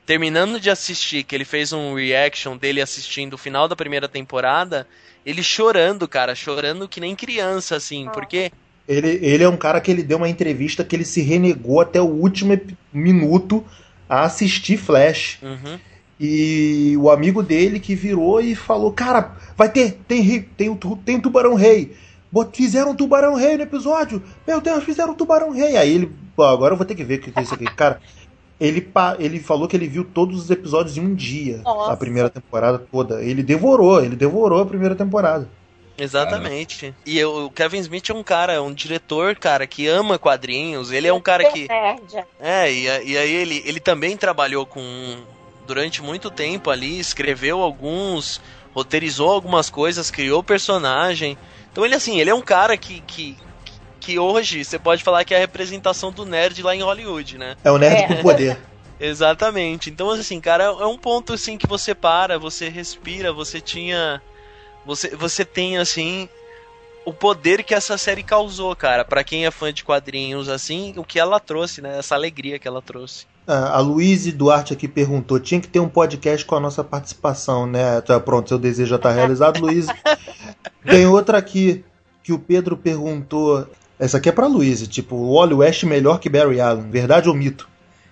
terminando de assistir, que ele fez um reaction dele assistindo o final da primeira temporada, ele chorando, cara, chorando que nem criança, assim, ah. porque. Ele, ele é um cara que ele deu uma entrevista que ele se renegou até o último minuto a assistir Flash. Uhum. E o amigo dele que virou e falou: Cara, vai ter, tem, tem, tem, tem tubarão rei. Fizeram um tubarão rei no episódio. Meu Deus, fizeram um tubarão rei. Aí ele, agora eu vou ter que ver o que é isso aqui. Cara, ele, ele falou que ele viu todos os episódios em um dia. Nossa. A primeira temporada toda. Ele devorou, ele devorou a primeira temporada. Exatamente. E o Kevin Smith é um cara, um diretor, cara, que ama quadrinhos. Ele é um cara que. É, e, e aí ele, ele também trabalhou com. Durante muito tempo ali, escreveu alguns, roteirizou algumas coisas, criou personagem. Então ele, assim, ele é um cara que, que, que hoje você pode falar que é a representação do nerd lá em Hollywood, né? É o nerd é. com poder. Exatamente. Então, assim, cara, é um ponto assim que você para, você respira, você tinha. Você, você tem, assim, o poder que essa série causou, cara. para quem é fã de quadrinhos, assim, o que ela trouxe, né? Essa alegria que ela trouxe. Ah, a Luíse Duarte aqui perguntou: tinha que ter um podcast com a nossa participação, né? Tá, pronto, seu desejo já tá realizado, Luíse. Tem outra aqui que o Pedro perguntou: essa aqui é pra Luiz, tipo, o Wally West melhor que Barry Allen, verdade ou mito?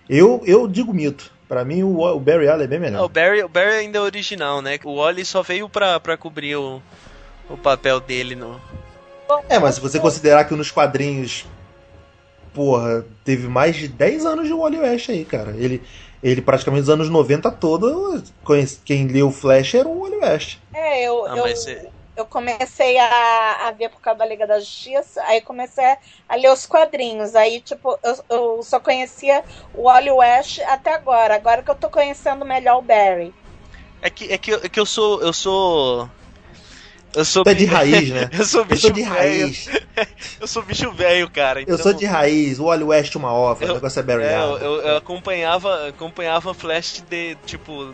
Eu, eu digo mito. Pra mim, o, o Barry Allen é bem melhor. o, Barry, o Barry ainda é original, né? O Wally só veio pra, pra cobrir o, o papel dele no. É, mas se você considerar que nos quadrinhos. Porra, teve mais de 10 anos de Wally West aí, cara. Ele, ele praticamente nos anos 90 todo, quem leu o Flash era o Wally West. É, eu. Ah, eu... Eu comecei a, a, ver por causa da Liga da Justiça, aí comecei a ler os quadrinhos. Aí, tipo, eu, eu só conhecia o Wally West até agora. Agora que eu tô conhecendo melhor o Barry. É que, é que, é que eu sou. Eu sou. Eu sou é de raiz, né? eu sou bicho eu sou de raiz. eu sou bicho velho, cara. Então... Eu sou então de raiz. O Wally West uma ova, eu, o negócio é Barry é, eu, eu, eu, acompanhava, acompanhava Flash de, tipo,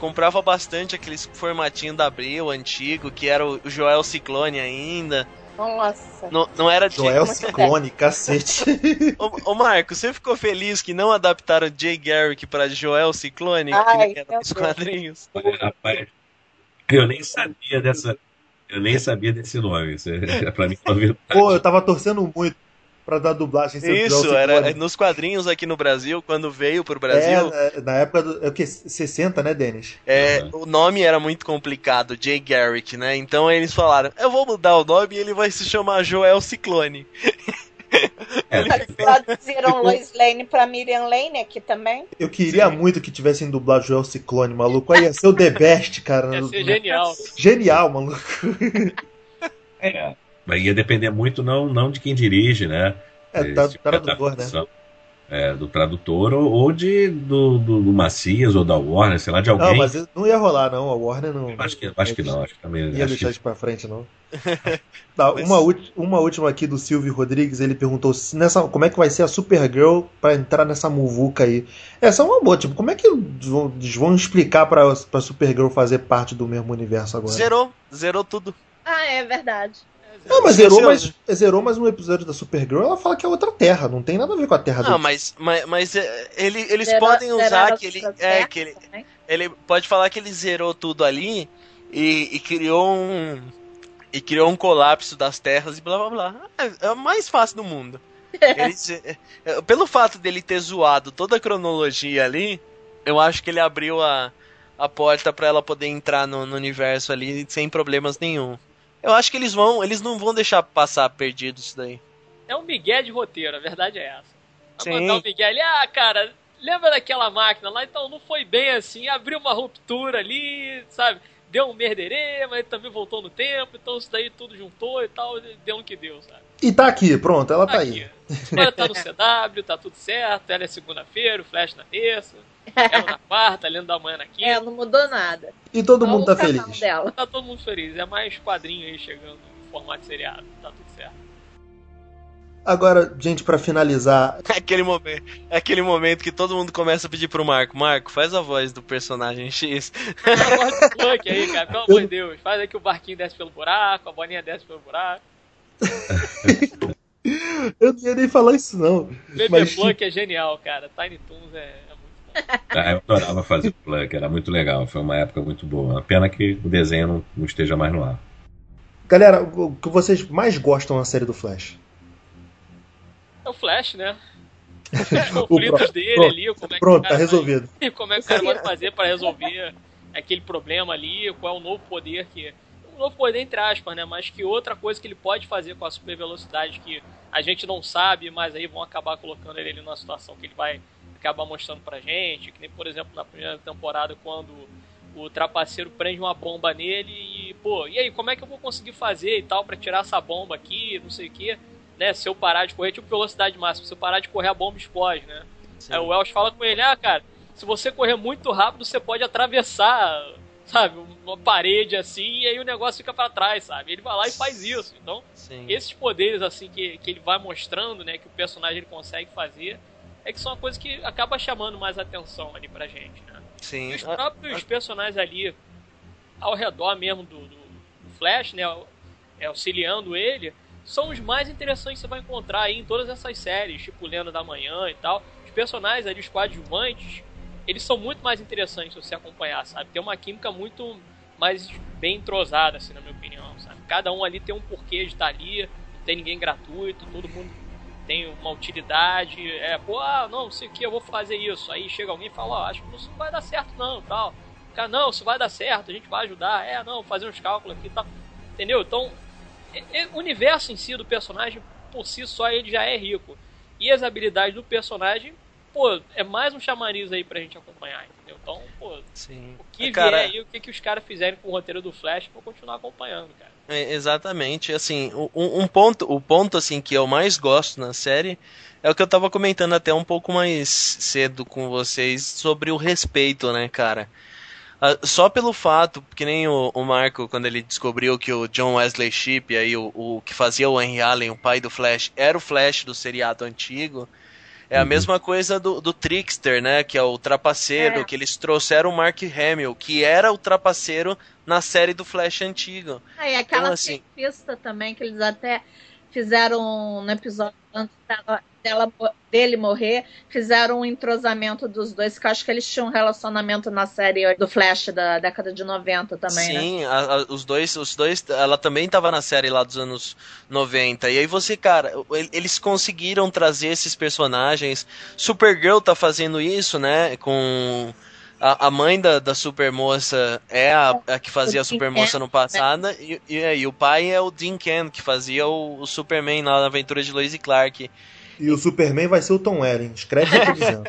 comprava bastante aqueles formatinho da Abril antigo, que era o Joel Ciclone ainda. Nossa. Não, não era de... Joel Ciclone, cacete. ô, ô, Marco, você ficou feliz que não adaptaram Jay Garrick para Joel Ciclone, Ai, que era dos quadrinhos? Olha, rapaz, eu nem sabia dessa. Eu nem sabia desse nome. Isso é, pra mim, Pô, eu tava torcendo muito para dar dublagem. Isso, era nos quadrinhos aqui no Brasil, quando veio pro Brasil. É, na época do. É o que? 60, né, Denis? É, uhum. o nome era muito complicado, Jay Garrick, né? Então eles falaram: eu vou mudar o nome e ele vai se chamar Joel Ciclone. É. Traduziram Lois Lane pra Miriam Lane aqui também. Eu queria Sim. muito que tivessem dublado Joel Ciclone, maluco. Aí ia ser o The Best, cara. Ia ser genial. Genial, maluco. É. Mas ia depender muito não, não de quem dirige, né? É, do tipo tradutor, né? É, do tradutor ou, ou de, do, do, do, Macias ou da Warner, sei lá, de alguém. Não, mas não ia rolar, não. A Warner não. Acho que, acho que não, acho que também. Ia deixar que... isso pra frente, não. tá, mas... uma, uma última aqui do Silvio Rodrigues, ele perguntou nessa, como é que vai ser a Supergirl pra entrar nessa muvuca aí. Essa é uma boa, tipo, como é que eles vão explicar pra, pra Supergirl fazer parte do mesmo universo agora? Zerou, zerou tudo. Ah, é verdade. Não, mas zerou, mas zerou mais um episódio da Supergirl, ela fala que é outra terra, não tem nada a ver com a terra Não, mas, mas, mas é, ele, eles zerou, podem usar que ele. É, que ele, ele pode falar que ele zerou tudo ali e, e criou um. E criou um colapso das terras e blá blá blá. É, é o mais fácil do mundo. Ele, é, pelo fato dele ter zoado toda a cronologia ali, eu acho que ele abriu a, a porta para ela poder entrar no, no universo ali sem problemas nenhum. Eu acho que eles vão, eles não vão deixar passar perdido isso daí. É um migué de roteiro, a verdade é essa. Vai mandar um migué ali, ah, cara, lembra daquela máquina lá? Então não foi bem assim, abriu uma ruptura ali, sabe? Deu um merderê, mas também voltou no tempo, então isso daí tudo juntou e tal, deu um que deu, sabe? E tá aqui, pronto, ela tá, tá aí. Agora tá no CW, tá tudo certo, ela é segunda-feira, o Flash na terça. Ela na quarta, lendo da manhã na quinta. É, não mudou nada. E todo Só mundo tá feliz. Dela. Tá todo mundo feliz. É mais quadrinho aí chegando em formato seriado. Tá tudo certo. Agora, gente, pra finalizar. Aquele momento, aquele momento que todo mundo começa a pedir pro Marco, Marco, faz a voz do personagem X. A voz do Plunk aí, cara, pelo amor de Deus. Faz aí que o barquinho desce pelo buraco, a bolinha desce pelo buraco. Eu não ia nem falar isso, não. Baby Mas- Plunk é genial, cara. Tiny Toons é, é. Ah, Eu adorava fazer plug, era muito legal, foi uma época muito boa. A pena que o desenho não, não esteja mais no ar. Galera, o que vocês mais gostam na série do Flash? É o Flash, né? Os conflitos Pronto, dele pronto, ali, como é que Pronto, tá vai- resolvido. E como é que o cara vai fazer pra resolver aquele problema ali, qual é o novo poder que. Um novo poder entre aspas, né? Mas que outra coisa que ele pode fazer com a super velocidade que a gente não sabe, mas aí vão acabar colocando ele numa situação que ele vai acabar mostrando pra gente. Que nem, por exemplo, na primeira temporada, quando o trapaceiro prende uma bomba nele e, pô, e aí, como é que eu vou conseguir fazer e tal pra tirar essa bomba aqui, não sei o que, né? Se eu parar de correr, tipo velocidade máxima, se eu parar de correr, a bomba explode, né? Aí o Welsh fala com ele, ah, cara, se você correr muito rápido, você pode atravessar, sabe, uma parede assim, e aí o negócio fica pra trás, sabe? Ele vai lá e faz isso. Então, Sim. esses poderes assim que, que ele vai mostrando, né, que o personagem ele consegue fazer, é que são uma coisa que acaba chamando mais atenção ali pra gente, né? Sim. E os Ah, próprios personagens ali ao redor mesmo do, do- do Flash, né, é, auxiliando ele, são os mais interessantes que você vai encontrar aí em todas essas séries, tipo Lenda da Manhã e tal. Os personagens ali, os coadjuvantes, eles são muito mais interessantes se você acompanhar, sabe? Tem uma química muito mais bem entrosada, assim, na minha opinião, sabe? Cada um ali tem um porquê de estar ali, não tem ninguém gratuito, todo mundo tem uma utilidade, é, pô, ah, não, sei o que, eu vou fazer isso. Aí chega alguém e fala, ó, acho que isso não vai dar certo não, tal. Cara, não, isso vai dar certo, a gente vai ajudar, é, não, fazer uns cálculos aqui e tal. Entendeu? Então, é- é- o universo em si do personagem, por si só, ele já é rico. E as habilidades do personagem, pô, é mais um chamariz aí pra gente acompanhar, entendeu? Então, pô, Sim. o que Cara, vier aí, o que, que os caras fizerem com o roteiro do Flash, vou continuar acompanhando, cara. É, exatamente, assim, o- um, um ponto, o ponto assim que eu mais gosto na série é o que eu tava comentando até um pouco mais cedo com vocês sobre o respeito, né, cara? Ah, só pelo fato, que nem o, o Marco, quando ele descobriu que o John Wesley Shipp, aí o, o que fazia o Henry Allen, o pai do Flash, era o Flash do seriado antigo, é a Uhum. mesma coisa do, do Trickster, né? Que é o trapaceiro, É. que eles trouxeram o Mark Hamill, que era o trapaceiro na série do Flash antigo. Ah, e aquela Então, assim- também, que eles até fizeram no episódio antes dela, dele morrer, fizeram um entrosamento dos dois, que eu acho que eles tinham um relacionamento na série do Flash da década de 90 também, né? Sim, a- a- os dois, os dois, ela também tava na série lá dos anos 90. E aí você, cara, el- eles conseguiram trazer esses personagens. Supergirl tá fazendo isso, né? Com a, a mãe da, da Supermoça é a, a que fazia a Supermoça no passado e, e, e o pai é o Dean Ken que fazia o, o Superman lá na aventura de Lois e Clark. E o Superman vai ser o Tom Welling. Escreve o que eu tô dizendo.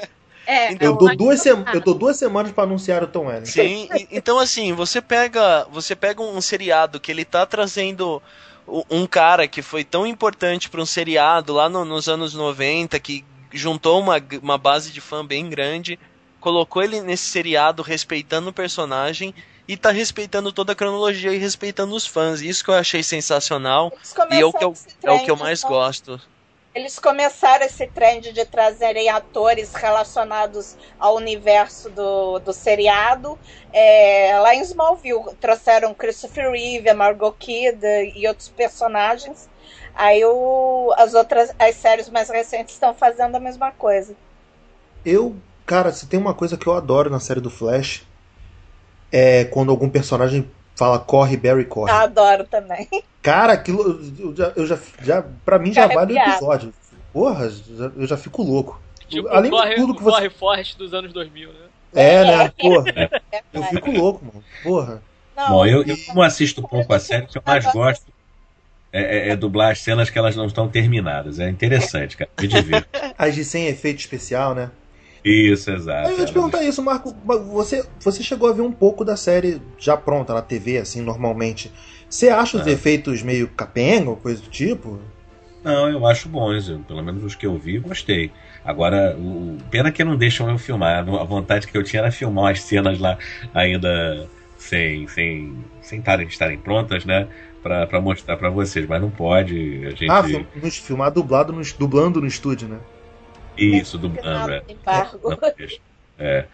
É, Eu dou duas, sema- eu dou duas semanas pra anunciar o Tom Welling. Sim, então assim, você pega, você pega um seriado que ele tá trazendo um cara que foi tão importante para um seriado lá no- nos anos 90, que juntou uma, uma base de fã bem grande, colocou ele nesse seriado respeitando o personagem e tá respeitando toda a cronologia e respeitando os fãs. Isso que eu achei sensacional e é o que eu, é o que eu mais só- gosto. Eles começaram esse trend de trazerem atores relacionados ao universo do, do seriado. É, lá em Smallville trouxeram Christopher Reeve, a Margot Kidder e outros personagens. Aí o, as outras as séries mais recentes estão fazendo a mesma coisa. Eu, cara, se tem uma coisa que eu adoro na série do Flash é quando algum personagem fala corre, Barry, corre. Eu adoro também. Cara, aquilo eu já, eu já, já pra mim já Cara, é vale o episódio. Porra, já- eu já fico louco. Tipo, Além de corre, tudo que você- corre Forrest dos anos 2000, né? É, né? Porra, É eu fico louco, mano. Porra. Não, Bom, eu, eu como assisto pouco a série, o que eu mais gosto é, é- é dublar as cenas que elas não estão terminadas. É interessante, cara. Me divirto. As de sem efeito especial, né? Isso, exato. Eu ia te perguntar isso, Marco. Você, você chegou a ver um pouco da série já pronta na TV, assim, normalmente. Você acha os É. efeitos meio capenga ou coisa do tipo? Não, eu acho bons. eu- pelo menos os que eu vi, gostei. Agora, o, pena que não deixam eu filmar. A vontade que eu tinha era filmar as cenas lá ainda sem sem sem tarem- estarem prontas, né? pra, pra mostrar pra vocês, mas não pode. A gente... Ah, film- nos filmar dublado, no, dublando no estúdio, né? Isso, é. Embargo. Não deixa. É.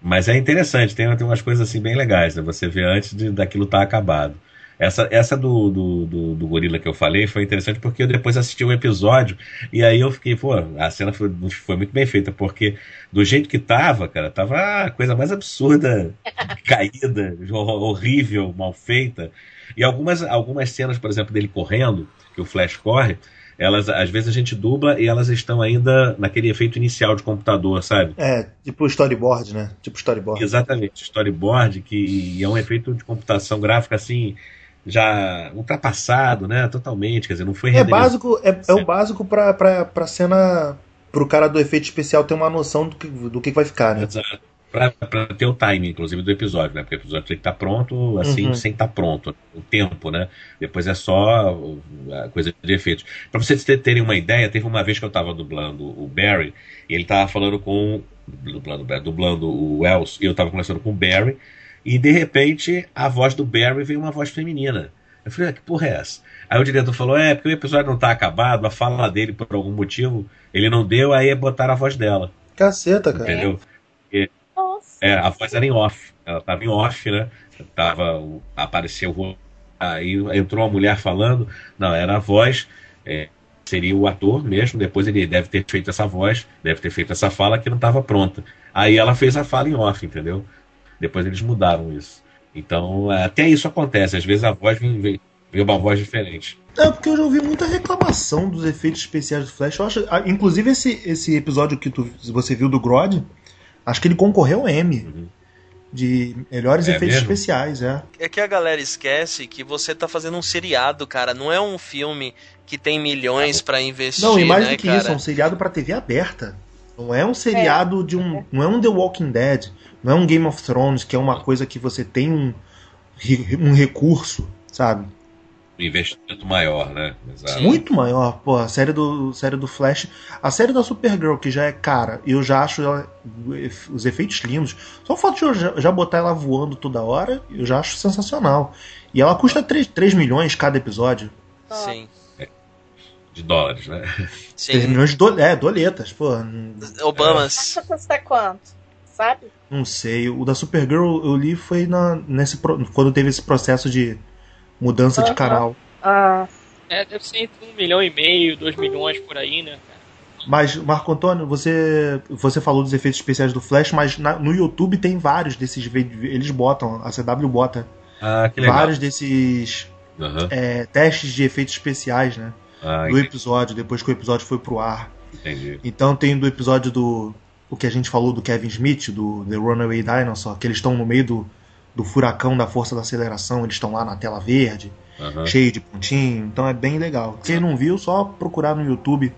Mas é interessante, tem, tem umas coisas assim bem legais, né? Você vê antes de, daquilo estar acabado. Essa, essa do, do, do, do gorila que eu falei foi interessante porque eu depois assisti um episódio e aí eu fiquei, pô, a cena foi, foi muito bem feita, porque do jeito que tava, cara, tava a coisa mais absurda, caída, hor- horrível, mal feita. E algumas, algumas cenas, por exemplo, dele correndo, que o Flash corre, elas às vezes a gente dubla e elas estão ainda naquele efeito inicial de computador, sabe? É, tipo storyboard, né? Tipo storyboard. Exatamente, storyboard, que é um efeito de computação gráfica assim, já ultrapassado, né? Totalmente, quer dizer, não foi É básico, é, é o básico pra, pra, pra cena. pro cara do efeito especial ter uma noção do que, do que vai ficar, né? Exato. Pra, pra ter o timing, inclusive, do episódio, né? Porque o episódio tem que estar pronto, assim, Uhum. sem estar pronto. O tempo, né? Depois é só a coisa de efeitos. Pra vocês ter- terem uma ideia, teve uma vez que eu tava dublando o Barry, e ele tava falando com. Dublando, o Barry, dublando o Wells, e eu tava conversando com o Barry, e de repente a voz do Barry veio uma voz feminina. Eu falei, ah, que porra é essa? Aí o diretor falou, é, porque o episódio não tá acabado, a fala dele, por algum motivo, ele não deu, aí botaram a voz dela. Caceta, cara. Entendeu? Nossa. É, a voz era em off. Ela tava em off, né? Tava, apareceu. Aí entrou uma mulher falando. Não, era a voz. é, seria o ator mesmo. Depois ele deve ter feito essa voz, deve ter feito essa fala que não estava pronta. Aí ela fez a fala em off, entendeu? Depois eles mudaram isso. Então, até isso acontece. Às vezes a voz vem, vem, vem uma voz diferente. É, porque eu já ouvi muita reclamação dos efeitos especiais do Flash. Eu acho, ah, inclusive, esse, esse episódio que tu, você viu do Grodd, acho que ele concorreu ao M. Uhum. De melhores É efeitos mesmo? especiais, é. É que a galera esquece que você tá fazendo um seriado, cara. Não é um filme que tem milhões pra investir, Não, e mais né, do que cara? isso, é um seriado pra TV aberta. Não é um seriado de um. Não é um The Walking Dead. Não é um Game of Thrones, que é uma coisa que você tem um, um recurso, sabe? Um investimento maior, né? Exato. Muito maior. Pô, a série do, série do Flash. A série da Supergirl, que já é cara, eu já acho ela- os efeitos lindos. Só o fato de eu já, já botar ela voando toda hora, eu já acho sensacional. E ela custa 3, 3 milhões cada episódio. Sim. De dólares, né? 3 Sim. milhões de do, é, doletas, pô. Obamas. Que custa quanto? Sabe? Não sei. O da Supergirl eu li foi na, nesse, quando teve esse processo de mudança de canal. Ah, É, deve ser entre um milhão e meio, dois milhões por aí, né? Mas, Marco Antônio, você, você falou dos efeitos especiais do Flash, mas na- no YouTube tem vários desses. vídeos. Eles botam, a CW bota Ah, que legal. vários desses Aham. é, testes de efeitos especiais, né? Ah, Do episódio, depois que o episódio foi pro ar. entendi. Então tem do episódio do. O que a gente falou do Kevin Smith, do The Runaway Dinosaur, que eles estão no meio do, do furacão da força da aceleração, eles estão lá na tela verde, Aham. cheio de pontinho, então é bem legal. Quem não viu, só procurar no YouTube,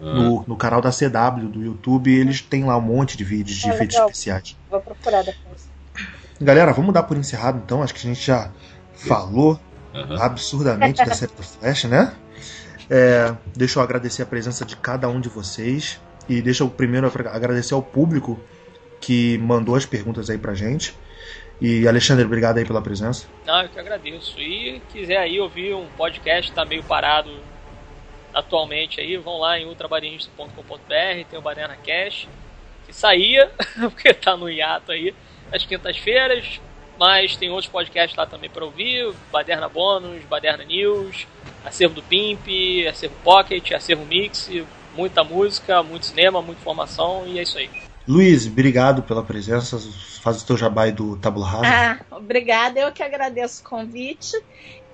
Ah. no, no canal da CW do YouTube, eles têm lá um monte de vídeos de Ah, efeitos legal. especiais. vou procurar depois. Galera, vamos dar por encerrado então, acho que a gente já falou Aham. absurdamente da série do Flash, né? É, deixa eu agradecer a presença de cada um de vocês. E deixa eu primeiro agra- agradecer ao público que mandou as perguntas aí pra gente. E Alexandre, obrigado aí pela presença. Não, eu que agradeço. E quiser aí ouvir um podcast, tá meio parado atualmente aí, vão lá em ultrabarinista.com.br, tem o Baderna Cash, que saía, porque tá no hiato aí, às quintas-feiras, mas tem outros podcasts lá também para ouvir, Baderna Bônus, Baderna News, Acervo do Pimp, Acervo Pocket, Acervo Mix, muita música, muito cinema, muita informação, e é isso aí. Luiz, obrigado pela presença. Faz o teu jabá aí do Tabula Rasa. Ah, obrigada. Eu que agradeço o convite.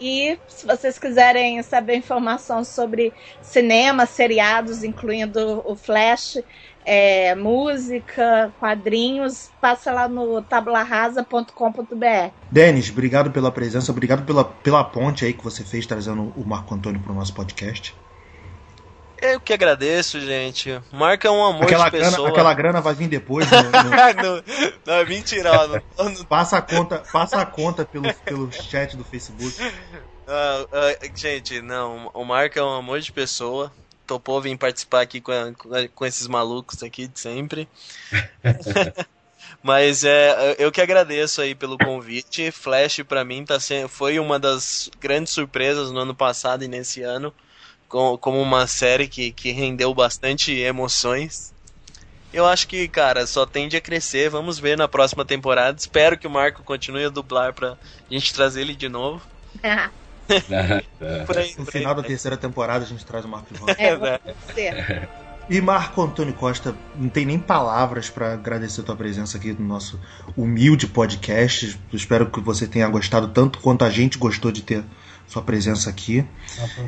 E se vocês quiserem saber informação sobre cinema, seriados, incluindo o Flash, é, música, quadrinhos, passa lá no tabularrasa.com.br. Denis, obrigado pela presença. Obrigado pela, pela ponte aí que você fez trazendo o Marco Antônio pro nosso podcast. Eu que agradeço, gente. Marca um amor Aquela de grana, pessoa. aquela grana vai vir depois. no- no- não, não, é mentira. não- Passa a conta, passa a conta pelo, pelo chat do Facebook. ah, ah, gente, não. O Marco é um amor de pessoa. Topou vir participar aqui com, a- com esses malucos aqui de sempre. Mas é, eu que agradeço aí pelo convite. Flash para mim tá sendo, foi uma das grandes surpresas no ano passado e nesse ano, como uma série que, que rendeu bastante emoções. Eu acho que, cara, só tende a crescer. Vamos ver na próxima temporada. Espero que o Marco continue a dublar pra gente trazer ele de novo. por aí, no por final aí, da terceira temporada a gente traz o Marco de volta. É, pode ser. E Marco Antônio Costa, não tem nem palavras para agradecer a tua presença aqui no nosso humilde podcast. espero que você tenha gostado tanto quanto a gente gostou de ter sua presença aqui.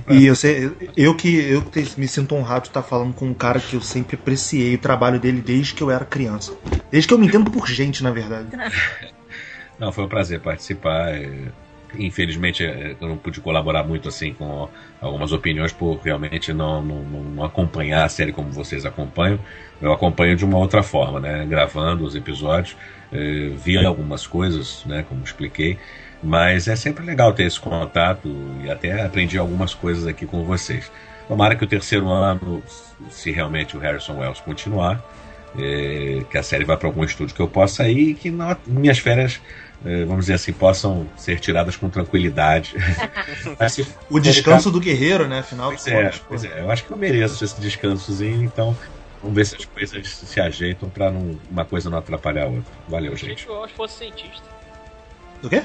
E eu, sei, eu que eu me sinto honrado de estar falando com um cara que eu sempre apreciei o trabalho dele desde que eu era criança. Desde que eu me entendo por gente, na verdade. Não, foi um prazer participar. É, Infelizmente é, eu não pude colaborar muito assim com algumas opiniões por realmente não, não, não, acompanhar a série como vocês acompanham. Eu acompanho de uma outra forma, né? Gravando os episódios, eh, vi algumas coisas, né? Como expliquei, mas é sempre legal ter esse contato e até aprendi algumas coisas aqui com vocês. Tomara que o terceiro ano, se realmente o Harrison Wells continuar, eh, que a série vá para algum estúdio que eu possa ir e que na, minhas férias é, vamos dizer assim, possam ser tiradas com tranquilidade. o descanso do guerreiro, né? Afinal pois, é, pois é, eu acho que eu mereço esse descansozinho, então vamos ver se as coisas se ajeitam para uma coisa não atrapalhar a outra. Valeu, eu gente. Achei que o fosse cientista. Do quê?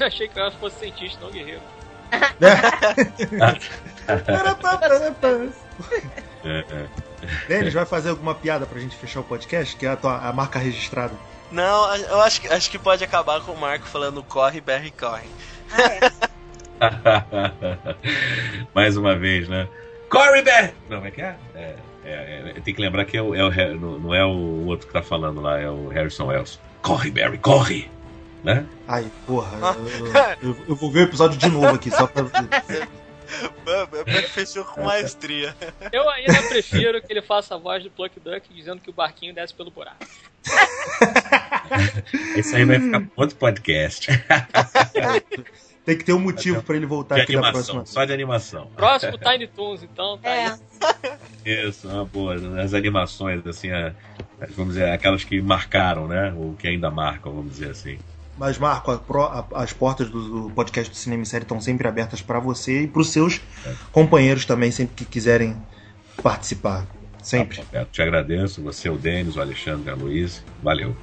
Eu achei que o Elcio fosse cientista, não guerreiro. é, é. Denis, vai fazer alguma piada pra gente fechar o podcast? Que é a, tua, a marca registrada. Não, eu acho, que, acho que pode acabar com o Marco falando corre, berre, corre. Ah, é. Mais uma vez, né? Corre, berre! Não, como é que é? é, é, é tem que lembrar que é o, é o, não é o outro que tá falando lá, é o Harrison Wells. Corre, Barry, corre! Né? Ai, porra, eu, eu, eu, vou ver o episódio de novo aqui, só pra. Fechou com maestria. Eu ainda prefiro que ele faça a voz do Pluck Duck dizendo que o barquinho desce pelo buraco. Isso aí vai ficar outro podcast. Tem que ter um motivo para ele voltar de aqui animação, na próxima. Só de animação. Próximo Tiny Toons, então. Tá é. Isso, uma boa. As animações, assim, vamos dizer, aquelas que marcaram, né? Ou que ainda marcam, vamos dizer assim. Mas, Marco, a, a, as portas do, do, podcast do Cinema e Série estão sempre abertas para você e para os seus é. companheiros também, sempre que quiserem participar. Sempre. Tá, te agradeço, você, o Denis, o Alexandre, a Luiz. Valeu.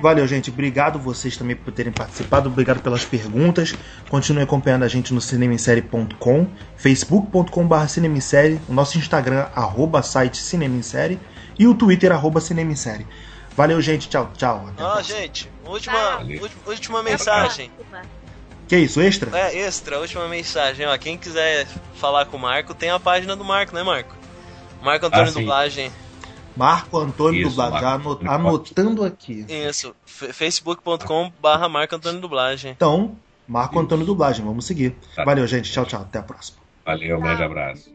Valeu, gente. Obrigado vocês também por terem participado. Obrigado pelas perguntas. Continue acompanhando a gente no cinemissérie.com, facebook.com.br cinemissérie, o nosso Instagram, arroba site cinemissérie e o Twitter, arroba cinemissérie. Valeu, gente. Tchau, tchau. Ah, gente, última, última, última mensagem. Que isso, extra? É, extra, última mensagem. Ó, quem quiser falar com o Marco, tem a página do Marco, né, Marco? Marco Antônio ah, Dublagem. Marco Antônio Isso, Dublagem, já anot anotando aqui. Isso, facebook.com barra Marco Antônio Dublagem. Então, Marco Isso. Antônio Dublagem, vamos seguir. Tá. Valeu, gente, tchau, tchau, até a próxima. Valeu, um grande abraço.